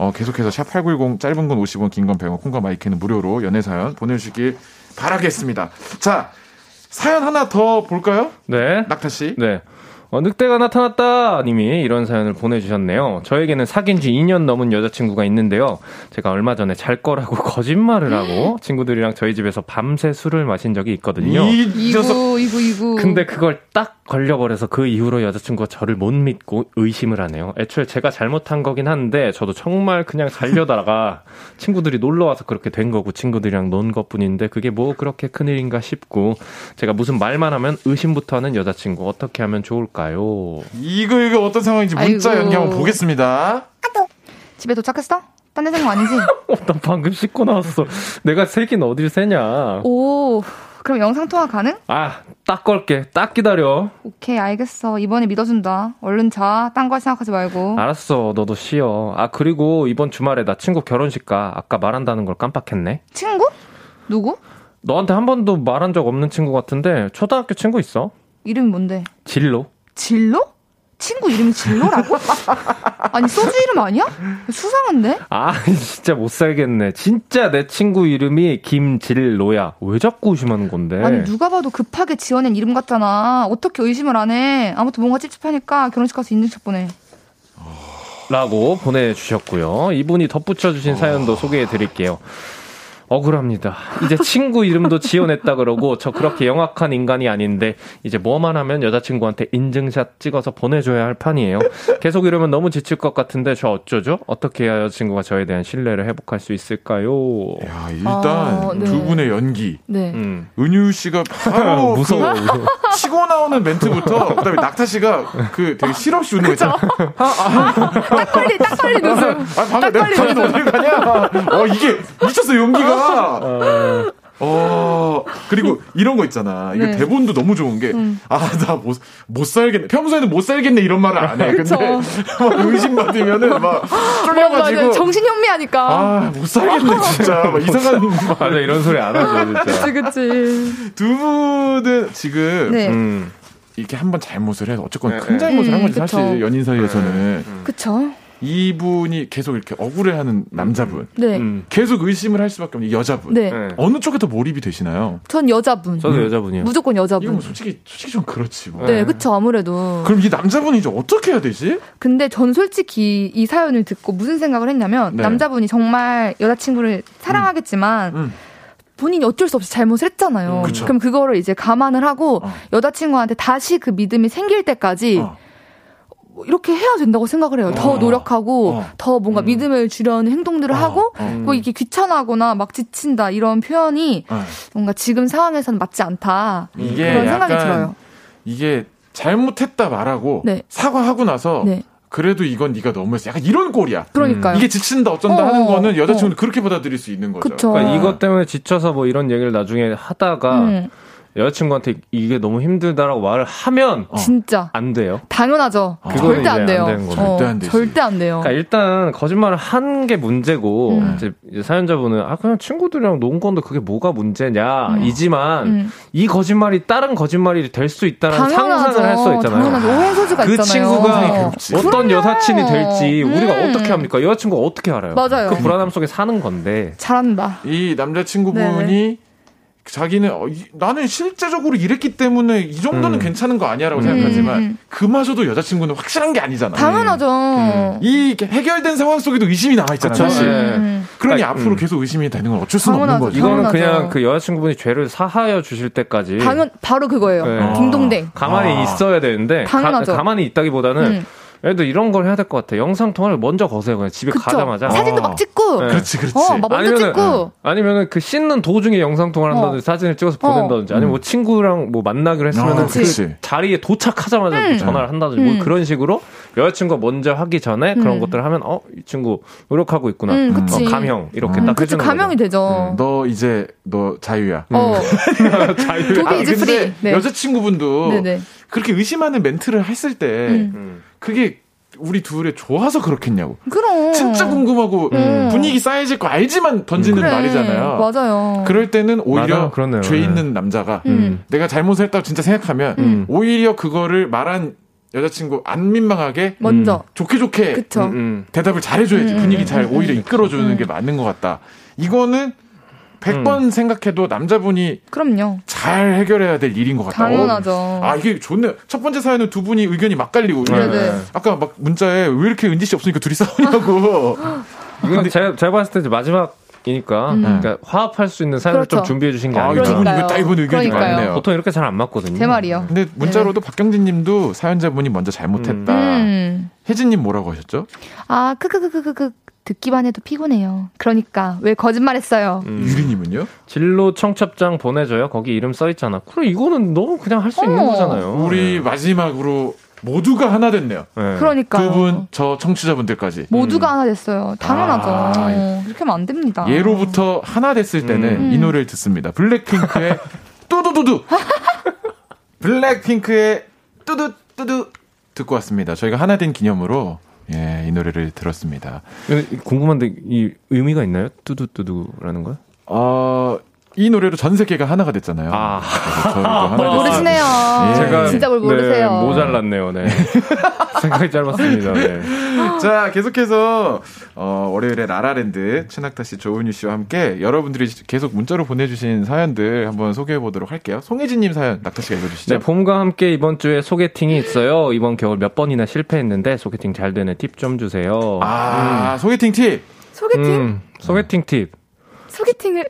어, 계속해서 샵 8910 짧은 건 50원, 긴 건 100원, 콩과 마이크는 무료로 연애 사연 보내주시길 바라겠습니다. 자, 사연 하나 더 볼까요? 네. 낙타 씨. 네. 어, 늑대가 나타났다! 님이 이런 사연을 보내주셨네요. 저에게는 사귄 지 2년 넘은 여자친구가 있는데요. 제가 얼마 전에 잘 거라고 거짓말을 하고 친구들이랑 저희 집에서 밤새 술을 마신 적이 있거든요. 이. 이구 이구 이구. 근데 그걸 딱 걸려버려서 그 이후로 여자친구가 저를 못 믿고 의심을 하네요. 애초에 제가 잘못한 거긴 한데 저도 정말 그냥 살려다가 친구들이 놀러 와서 그렇게 된 거고 친구들이랑 논 것뿐인데 그게 뭐 그렇게 큰일인가 싶고 제가 무슨 말만 하면 의심부터 하는 여자친구 어떻게 하면 좋을까 요? 이거 이거 어떤 상황인지 문자 아이고. 연기 한번 보겠습니다. 집에 도착했어? 딴데산거 아니지? 어, 나 방금 씻고 나왔어. 내가 세긴 어딜 세냐? 오. 그럼 영상 통화 가능? 아, 딱 걸게. 딱 기다려. 오케이 알겠어. 이번에 믿어준다. 얼른 자. 딴거 생각하지 말고. 알았어. 너도 쉬어. 아, 그리고 이번 주말에 나 친구 결혼식 가. 아까 말한다는 걸 깜빡했네. 친구? 누구? 너한테 한 번도 말한 적 없는 친구 같은데 초등학교 친구 있어? 이름이 뭔데? 진로? 진로? 친구 이름이 진로라고? 아니 소주 이름 아니야? 수상한데? 아, 진짜 못 살겠네. 진짜 내 친구 이름이 김진로야. 왜 자꾸 의심하는 건데? 아니 누가 봐도 급하게 지어낸 이름 같잖아. 어떻게 의심을 안 해? 아무튼 뭔가 찝찝하니까 결혼식 가서 인증샷 보내. 라고 보내주셨고요. 이분이 덧붙여주신 사연도 소개해 드릴게요. 억울합니다. 이제 친구 이름도 지어냈다 그러고 저 그렇게 영악한 인간이 아닌데 이제 뭐만 하면 여자친구한테 인증샷 찍어서 보내줘야 할 판이에요. 계속 이러면 너무 지칠 것 같은데 저 어쩌죠? 어떻게 해야 여자친구가 저에 대한 신뢰를 회복할 수 있을까요? 야, 일단 아, 네. 두 분의 연기. 네. 음. 은유 씨가 바로 무서워. 그 치고 나오는 멘트부터 그다음에 낙타 씨가 그 되게 실없이 웃는 거 있잖아. 딱 걸리 딱 걸린 웃음. 아, 방금 내가 어딜 가냐? 어, 이게 미쳤어, 연기가. 어, 그리고 이런 거 있잖아. 이게 네. 대본도 너무 좋은 게, 아, 나 못, 못 살겠네. 평소에는 못 살겠네 이런 말을 안 해. 근데 막 의심받으면은 막 쫄려가지고. 맞아. 정신현미하니까. 아, 못 살겠네, 진짜. 막 이상한 말. 맞아, 이런 소리 안 하죠, 진짜. 그치 그치. 두 분은 지금 네. 음. 이렇게 한번 잘못을 해서 어쨌건 네, 큰 네. 잘못을 한 음, 거지, 그쵸. 사실 연인 사이에서는. 그쵸. 이분이 계속 이렇게 억울해하는 남자분. 네. 음. 계속 의심을 할 수밖에 없는 이 여자분. 네. 네. 어느 쪽에 더 몰입이 되시나요? 전 여자분. 저도 여자분이요. 무조건 이건 여자분. 뭐 솔직히 솔직히 좀 그렇지 뭐. 네, 그쵸, 아무래도. 그럼 이 남자분이 이제 어떻게 해야 되지? 근데 전 솔직히 이 사연을 듣고 무슨 생각을 했냐면, 네. 남자분이 정말 여자친구를 사랑하겠지만, 음. 본인이 어쩔 수 없이 잘못을 했잖아요. 음, 그쵸. 그럼 그거를 이제 감안을 하고, 어. 여자친구한테 다시 그 믿음이 생길 때까지, 어. 뭐 이렇게 해야 된다고 생각을 해요. 더 어. 노력하고, 어. 더 뭔가 믿음을 주려는 행동들을 어. 하고, 어. 뭐 이렇게 귀찮아하거나 막 지친다, 이런 표현이 어. 뭔가 지금 상황에서는 맞지 않다. 이게 그런 생각이 약간 들어요. 이게 잘못했다 말하고 네. 사과하고 나서 네. 그래도 이건 네가 너무했어. 약간 이런 꼴이야. 그러니까요. 이게 지친다 어쩐다 어, 하는 거는 어. 여자친구는 그렇게 받아들일 수 있는 거죠. 그쵸. 그러니까 이것 때문에 지쳐서 뭐 이런 얘기를 나중에 하다가 음, 여자친구한테 이게 너무 힘들다라고 말을 하면 진짜. 안 돼요. 당연하죠. 그거는 절대 안 돼요. 안. 어, 절대 안. 절대 안 돼요. 그러니까 일단 거짓말을 한 게 문제고 음. 이제, 사연자분은 아 그냥 친구들이랑 논 건데 그게 뭐가 문제냐 이지만 음. 이 거짓말이 다른 거짓말이 될 수 있다는. 상상을 할 수 있잖아요. 당연하죠. 오해 소지가 그 있잖아요. 친구가 괴롭지. 어떤 그럼요. 여사친이 될지 우리가 음. 어떻게 합니까? 여자친구가 어떻게 알아요? 맞아요. 그 불안함 속에 사는 건데. 잘한다. 이 남자친구분이 자기는 어, 이- 나는 실제적으로 이랬기 때문에 이 정도는 음. 괜찮은 거 아니야라고 음, 생각하지만 음. 그마저도 여자친구는 확실한 게 아니잖아. 당연하죠. 이 해결된 상황 속에도 의심이 남아 있잖아. 사실. 네. 음. 그러니 그러니까, 앞으로 음. 계속 의심이 되는 건 어쩔 수는 없는. 거죠. 이거는 당연하죠. 그냥 그 여자친구분이 죄를 사하여 주실 때까지 당연 바로 그거예요. 네. 딩동댕. 가만히 아. 있어야 되는데 당연하죠. 가, 만히 있다기보다는 들어 이런 걸 해야 될 것 같아. 영상 통화를 먼저 거세요. 그냥 집에 그쵸. 가자마자. 사진도 어. 막 찍고. 네. 그렇지, 그렇지. 어, 막 먼저 찍고. 아니면은 그 씻는 도중에 영상 통화를 한다든지 사진을 찍어서 어. 보낸다든지 아니면 뭐 친구랑 뭐 만나기로 했으면은 아, 그. 자리에 도착하자마자 음. 전화를 한다든지 뭐 음. 그런 식으로 여자친구가 먼저 하기 전에 그런 음. 것들을 하면 어 이 친구 노력하고 있구나. 음, 그치. 어, 감형 이렇게 음, 딱 그치 해주는 감형이 거죠. 되죠. 너 이제 너 자유야. 어. 자유. 도비 아, 근데 free. 네. 여자친구분도 네네. 그렇게 의심하는 멘트를 했을 때 음. 음. 그게 우리 둘이 좋아서 그렇겠냐고. 그럼. 진짜 궁금하고 음. 분위기 쌓여질 거 알지만 던지는 그래. 말이잖아요. 맞아요. 그럴 때는 오히려 맞아. 죄 네. 있는 남자가 음. 내가 잘못을 했다고 진짜 생각하면 음. 오히려 그거를 말한 여자친구 안 민망하게 먼저. 좋게 좋게 그쵸. 음, 음. 대답을 잘해줘야지 음, 분위기 음, 잘 음, 오히려 음. 이끌어주는 음. 게 맞는 것 같다. 이거는 100번 생각해도 남자분이 그럼요. 잘 해결해야 될 일인 것 같다. 당연하죠. 아, 이게 좋네요. 첫 번째 사연은 두 분이 의견이 막 갈리고. 네네. 아까 막 문자에 왜 이렇게 은지 씨 없으니까 둘이 싸우냐고. 이건 제가, 제가 봤을 때 이제 마지막 이니까 음. 그러니까 화합할 수 있는 사연을 그렇죠. 좀 준비해 주신 게 아, 아니에요. 두 분이 그러니까요. 딱 이분 의견이 그러니까요. 많네요. 보통 이렇게 잘 안 맞거든요. 제 말이요. 근데 문자로도 박경진 님도 사연자분이 먼저 잘못했다. 음. 혜진 님 뭐라고 하셨죠? 아, 크크크크크크. 듣기만 해도 피곤해요. 그러니까 왜 거짓말했어요? 음. 유리 님은요? 진로 청첩장 보내줘요. 거기 이름 써 있잖아. 그래 이거는 너무 그냥 할 수 있는 어. 거잖아요. 우리 마지막으로 모두가 하나 됐네요. 네. 그러니까 두 분, 저 청취자분들까지. 모두가 하나 됐어요. 당연하죠. 아, 그렇게 하면 안 됩니다. 예로부터 하나 됐을 때는 음. 이 노래를 듣습니다. 블랙핑크의 뚜두두두. 블랙핑크의 뚜두 뚜두 듣고 왔습니다. 저희가 하나 된 기념으로 예, 이 노래를 들었습니다. 궁금한데 이 의미가 있나요? 뚜두뚜두라는 거요? 어, 이 노래로 전 세계가 하나가 됐잖아요. 아. 됐습니다. 모르시네요. 예. 제가 진짜 뭘 모르세요. 네, 모자랐네요. 네. 생각이 짧았습니다. 네. 자, 계속해서 어, 월요일에 라라랜드 최낙타 씨, 조은유 씨와 함께 여러분들이 계속 문자로 보내주신 사연들 한번 소개해 보도록 할게요. 송혜진님 사연 낙타 씨가 읽어주시죠. 네, 봄과 함께 이번 주에 소개팅이 있어요. 이번 겨울 몇 번이나 실패했는데 소개팅 잘 되는 팁 좀 주세요. 아, 소개팅 팁. 소개팅? 음, 소개팅 팁. 소개팅을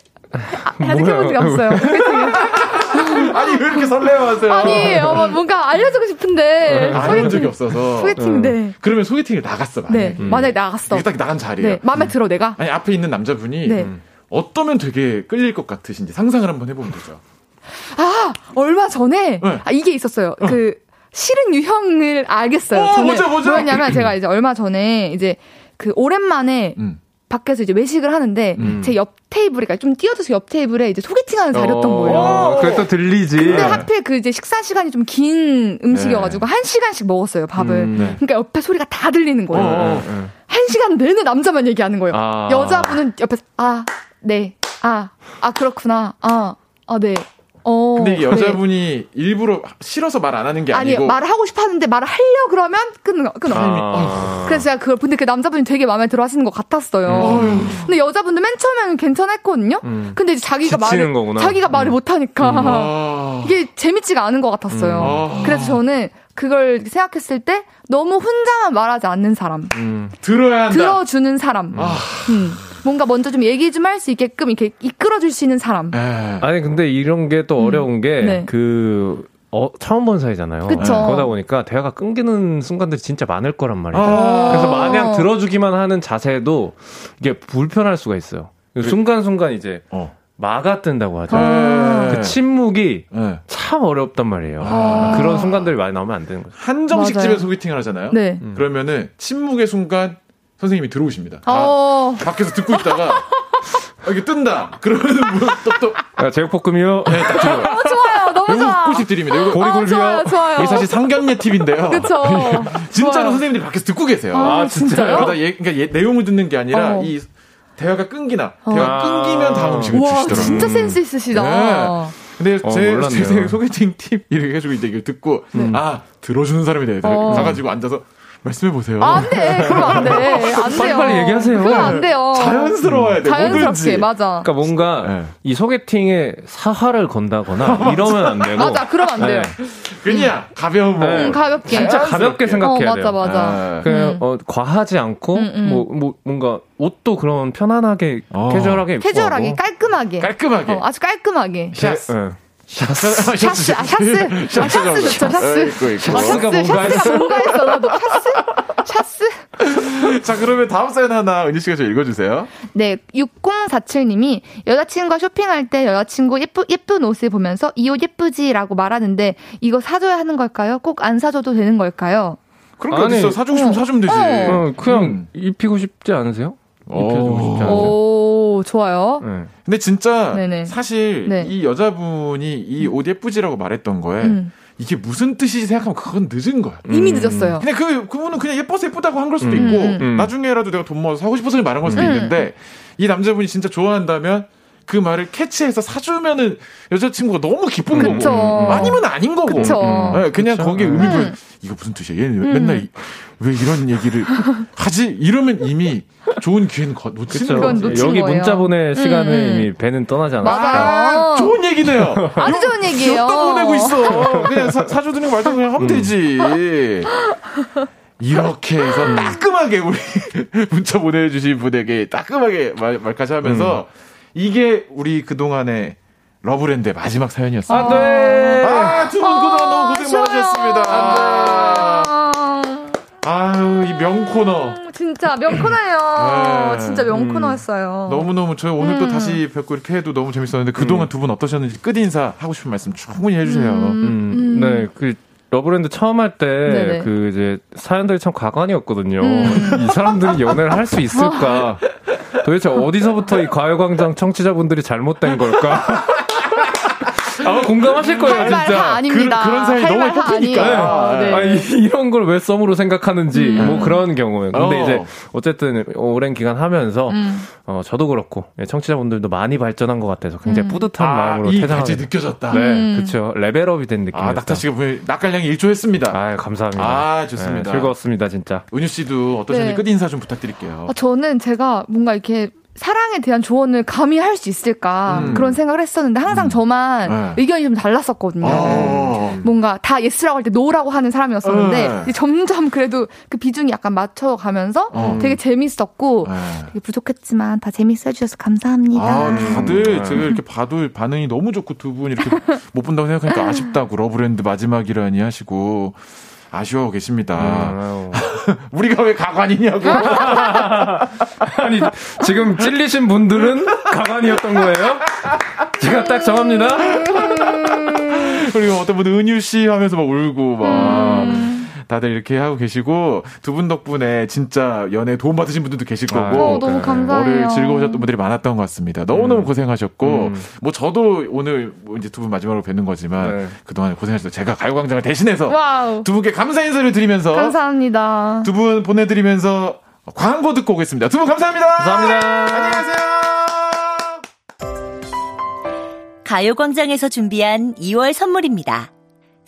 해- 해본 적이 없어요. 아니 왜 이렇게 설레어하세요? 아니, 어, 뭔가 알려주고 싶은데. 안 해본 적이 없어서. 소개팅, 네. 그러면 소개팅을 나갔어. 만약에. 네. 만약에 나갔어. 이게 딱 나간 자리예요. 네. 마음에 들어, 내가. 아니 앞에 있는 남자분이 네. 음, 어떠면 되게 끌릴 것 같으신지 상상을 한번 해보면 되죠. 아, 얼마 전에. 네. 아, 이게 있었어요. 그, 싫은 유형을 알겠어요. 어, 저는 뭐죠, 뭐죠? 뭐였냐면 제가 이제 얼마 전에 이제 그 오랜만에 음. 밖에서 이제 외식을 하는데 음. 제옆 테이블에 그러니까 좀 뛰어들어서 옆 테이블에 이제 소개팅하는 자리였던 거예요. 어, 그래 또 들리지. 근데 하필 그 이제 식사 시간이 좀 긴 음식이어가지고 한 시간씩 먹었어요 밥을. 음, 네. 그러니까 옆에 소리가 다 들리는 거예요. 어, 네, 네. 한 시간 내내 남자만 얘기하는 거예요. 아. 여자분은 옆에서 아, 네, 아, 아 그렇구나, 아, 아 네. 어, 근데 이게 네. 여자분이 일부러 싫어서 말 안 하는 게 아니 아니고 말을 하고 싶어 하는데 말을 하려 그러면 끊어 끊어. 아. 그래서 제가 그걸 근데 그 남자분이 되게 마음에 들어 하시는 것 같았어요. 근데 여자분도 맨 처음에는 괜찮았거든요. 음. 근데 이제 자기가 말을 거구나. 자기가 말을 못 하니까 아. 이게 재밌지가 않은 것 같았어요. 음. 그래서 저는 그걸 생각했을 때 너무 혼자만 말하지 않는 사람, 음. 들어야 한다. 들어주는 사람, 아. 음. 뭔가 먼저 좀 얘기 좀 할 수 있게끔 이렇게 이끌어줄 수 있는 사람. 에. 아니 근데 이런 게또 음. 어려운 게 네. 그 어, 처음 본 사이잖아요. 그쵸. 그러다 보니까 대화가 끊기는 순간들이 진짜 많을 거란 말이에요. 아. 그래서 마냥 들어주기만 하는 자세도 이게 불편할 수가 있어요. 순간순간 이제 어. 마가 뜬다고 하죠. 에. 그 침묵이 에. 참 어렵단 말이에요. 아. 그런 순간들이 많이 나오면 안 되는 거죠. 한정식집에 맞아요. 소개팅을 하잖아요. 네. 음. 그러면은 침묵의 순간 선생님이 들어오십니다. 아, 어. 밖에서 듣고 있다가 아, 이게 뜬다. 그러면은 뭐또또 야, 제육볶음이요? 네, 딱 들어요. 어, 좋아요, 너무 좋아. 꿀팁 드립니다. 요거 아, 고리골비요. 좋아요, 좋아요. 이게 사실 상견례 팁인데요. 그쵸. 진짜로 좋아요. 선생님들이 밖에서 듣고 계세요. 아, 진짜요? 그러다 얘, 그러니까 얘, 내용을 듣는 게 아니라 어. 이 대화가 끊기나 대화가 아. 끊기면 다음 음식을 와, 주시더라고요. 진짜 센스 있으시다. 네. 근데 어, 제, 몰랐네요. 제 소개팅 팁 이렇게 해가지고 이제 이걸 듣고 아 들어주는 사람이 돼야 돼. 어. 가가지고 앉아서 말씀해 보세요. 아, 안 돼. 그러면 안 돼. 안 돼요. 빨리빨리 얘기하세요. 그건 안 돼요. 자연스러워야 돼. 자연스럽게, 뭐든지. 맞아. 그러니까 뭔가 네. 이 소개팅에 사활을 건다거나 이러면 안 되고 맞아, 그러면 안 돼요. 네. 그냥 가벼운 뭐. 네. 음, 가볍게. 진짜 가볍게 어, 생각해야 맞아, 돼요. 맞아. 아, 그 음. 어, 과하지 않고 음, 음. 뭐, 뭐 뭔가 옷도 그런 편안하게 어. 캐주얼하게 입고 캐주얼하게. 깔끔하게. 깔끔하게. 어, 아주 깔끔하게. 샤스. 네. 샤스. 샤스, 아, 샤스. 아, 샤스 좋죠, 샤스. 있고 있고. 아, 샤스, 샤스가 뭔가 샤스가 뭔가 했어, 나도. 샤스? 샤스? 자 그러면 다음 사연 하나 은지 씨가 좀 읽어주세요. 네, 6047님이 여자친구가 쇼핑할 때 여자친구 예쁘, 예쁜 옷을 보면서 이 옷 예쁘지 라고 말하는데 이거 사줘야 하는 걸까요? 꼭 안 사줘도 되는 걸까요? 그런 게 어딨어? 사주고 싶으면 어. 사주면 되지. 어, 그냥 음. 입히고 싶지 않으세요? 입혀주고 오. 싶지 않으세요? 오, 좋아요. 네. 근데 진짜 네네. 사실 네. 이 여자분이 이 옷 예쁘지라고 말했던 거에 음. 이게 무슨 뜻이지 생각하면 그건 늦은 거야. 이미 늦었어요. 근데 그 그분은 그냥 예뻐서 예쁘다고 한 걸 수도 음, 있고 음, 음. 나중에라도 내가 돈 모아서 사고 싶어서 말한 걸 수도 음. 있는데 이 남자분이 진짜 좋아한다면 그 말을 캐치해서 사주면은 여자친구가 너무 기쁜 그쵸. 거고 아니면 아닌 거고 그쵸. 네, 그냥 그쵸. 거기에 의미 부여 이거 무슨 뜻이야 얘는 맨날 이- 왜 이런 얘기를 하지 이러면 이미 좋은 기회는 거- 놓치는 거지 놓친 여기 거예요. 문자 보낼 시간에 음. 이미 배는 떠나지. 맞아요. 아, 좋은 얘기네요. 아주 좋은 얘기예요. 또 보내고 있어. 그냥 사, 사주 드는 거 말도 그냥 하면 되지. 이렇게 해서 따끔하게 우리 문자 보내주신 분에게 따끔하게 말, 말까지 하면서 이게 우리 그동안의 러브랜드의 마지막 사연이었어요. 안 돼! 아, 두분 그동안 너무 고생 아쉬워요. 많으셨습니다. 아, 아유, 이 명코너. 진짜 명코너예요. 네. 진짜 명코너였어요. 너무너무 저희 오늘 또 음. 다시 뵙고 이렇게 해도 너무 재밌었는데 그동안 두분 어떠셨는지 끝인사 하고 싶은 말씀 충분히 해주세요. 음, 네, 그 러브랜드 처음 할 때. 그 이제 사연들이 참 가관이었거든요. 음. 이 사람들이 연애를 할 수 있을까? 도대체 어디서부터 이 가요광장 청취자분들이 잘못된 걸까? 아마 공감하실 거예요, 진짜. 다 아닙니다. 그- 그런 사연이 할 너무 뽑히니까. 아니에요. 네. 아, 이- 이런 걸 왜 썸으로 생각하는지, 뭐 그런 경우에. 근데 어. 이제, 어쨌든, 오랜 기간 하면서, 음. 어, 저도 그렇고, 예, 청취자분들도 많이 발전한 것 같아서 굉장히 음. 뿌듯한 아, 마음으로 이 가지 됐- 느껴졌다. 네, 그쵸. 레벨업이 된 느낌이었어요. 아, 낙타 씨가 낯갈량이 일조했습니다. 아, 감사합니다. 아, 좋습니다. 네, 즐거웠습니다, 진짜. 은유 씨도 어떠셨는지 네. 끝인사 좀 부탁드릴게요. 아, 저는 제가 뭔가 이렇게 사랑에 대한 조언을 감히 할 수 있을까 음. 그런 생각을 했었는데 항상 저만 네. 의견이 좀 달랐었거든요. 어. 뭔가 다 yes라고 할 때 no라고 하는 사람이었었는데 네. 점점 그래도 그 비중이 약간 맞춰가면서 어. 되게 재밌었고 네. 되게 부족했지만 다 재밌어 해주셔서 감사합니다. 아, 다들 음. 제가 이렇게 봐도 반응이 너무 좋고 두 분 이렇게 못 본다고 생각하니까 아쉽다고 러브랜드 마지막이라니 하시고 아쉬워하고 계십니다. 아유. 우리가 왜 가관이냐고. 아니, 지금 찔리신 분들은 가관이었던 거예요? 제가 딱 정합니다. 그리고 어떤 분은 은유 씨 하면서 막 울고 막. 다들 이렇게 하고 계시고 두 분 덕분에 진짜 연애 도움 받으신 분들도 계실 거고 어, 너무 감사해요. 오늘 즐거우셨던 분들이 많았던 것 같습니다. 너무 너무 고생하셨고 음. 뭐 저도 오늘 뭐 이제 두 분 마지막으로 뵙는 거지만 네. 그동안 고생하셔서 제가 가요광장을 대신해서 와우. 두 분께 감사 인사를 드리면서 감사합니다. 두 분 보내드리면서 광고 듣고 오겠습니다. 두 분 감사합니다. 감사합니다. 안녕히 가세요. 가요광장에서 준비한 2월 선물입니다.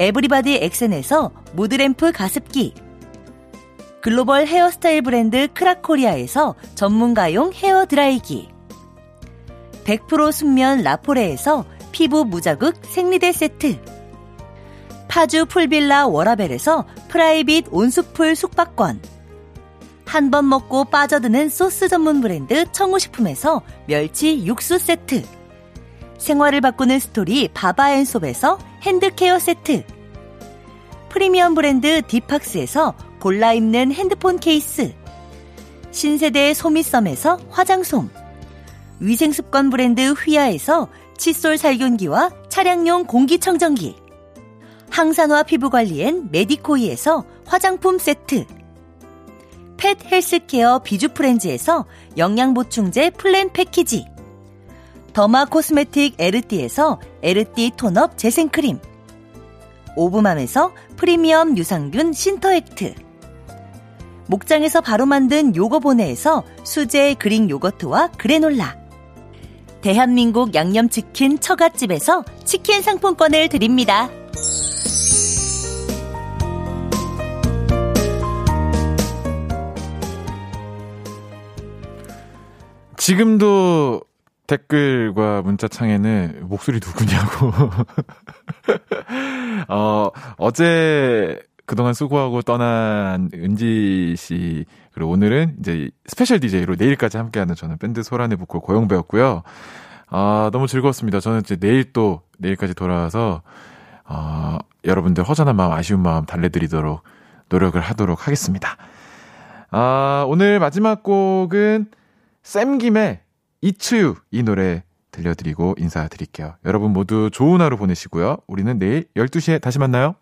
에브리바디 엑센에서 무드램프 가습기. 글로벌 헤어스타일 브랜드 크라코리아에서 전문가용 헤어 드라이기. 100% 순면 라포레에서 피부 무자극 생리대 세트. 파주 풀빌라 워라벨에서 private 온수풀 숙박권. 한 번 먹고 빠져드는 소스 전문 브랜드 청우식품에서 멸치 육수 세트. 생활을 바꾸는 스토리 바바앤솝에서 핸드케어 세트. 프리미엄 브랜드 디팍스에서 골라 입는 핸드폰 케이스. 신세대 소미썸에서 화장솜. 위생습관 브랜드 휘하에서 칫솔 살균기와 차량용 공기청정기. 항산화 피부관리엔 메디코이에서 화장품 세트. pet 헬스케어 비주프렌즈에서 영양보충제 플랜 패키지. 더마 코스메틱 에르띠에서 에르띠 톤업 재생크림. 오브맘에서 프리미엄 유산균 신터액트. 목장에서 바로 만든 요거보네에서 수제 그릭 요거트와 그래놀라. 대한민국 양념치킨 처갓집에서 치킨 상품권을 드립니다. 지금도 댓글과 문자창에는 목소리 누구냐고. 어, 어제 그동안 수고하고 떠난 은지 씨, 그리고 오늘은 이제 스페셜 DJ로 내일까지 함께하는 저는 밴드 소란의 보컬 고영배였고요. 아, 너무 즐거웠습니다. 저는 이제 내일 또, 내일까지 돌아와서, 어, 여러분들 허전한 마음, 아쉬운 마음 달래드리도록 노력을 하도록 하겠습니다. 아, 오늘 마지막 곡은 쌤김의 이츠유 이 노래 들려드리고 인사드릴게요. 여러분 모두 좋은 하루 보내시고요. 우리는 내일 12시에 다시 만나요.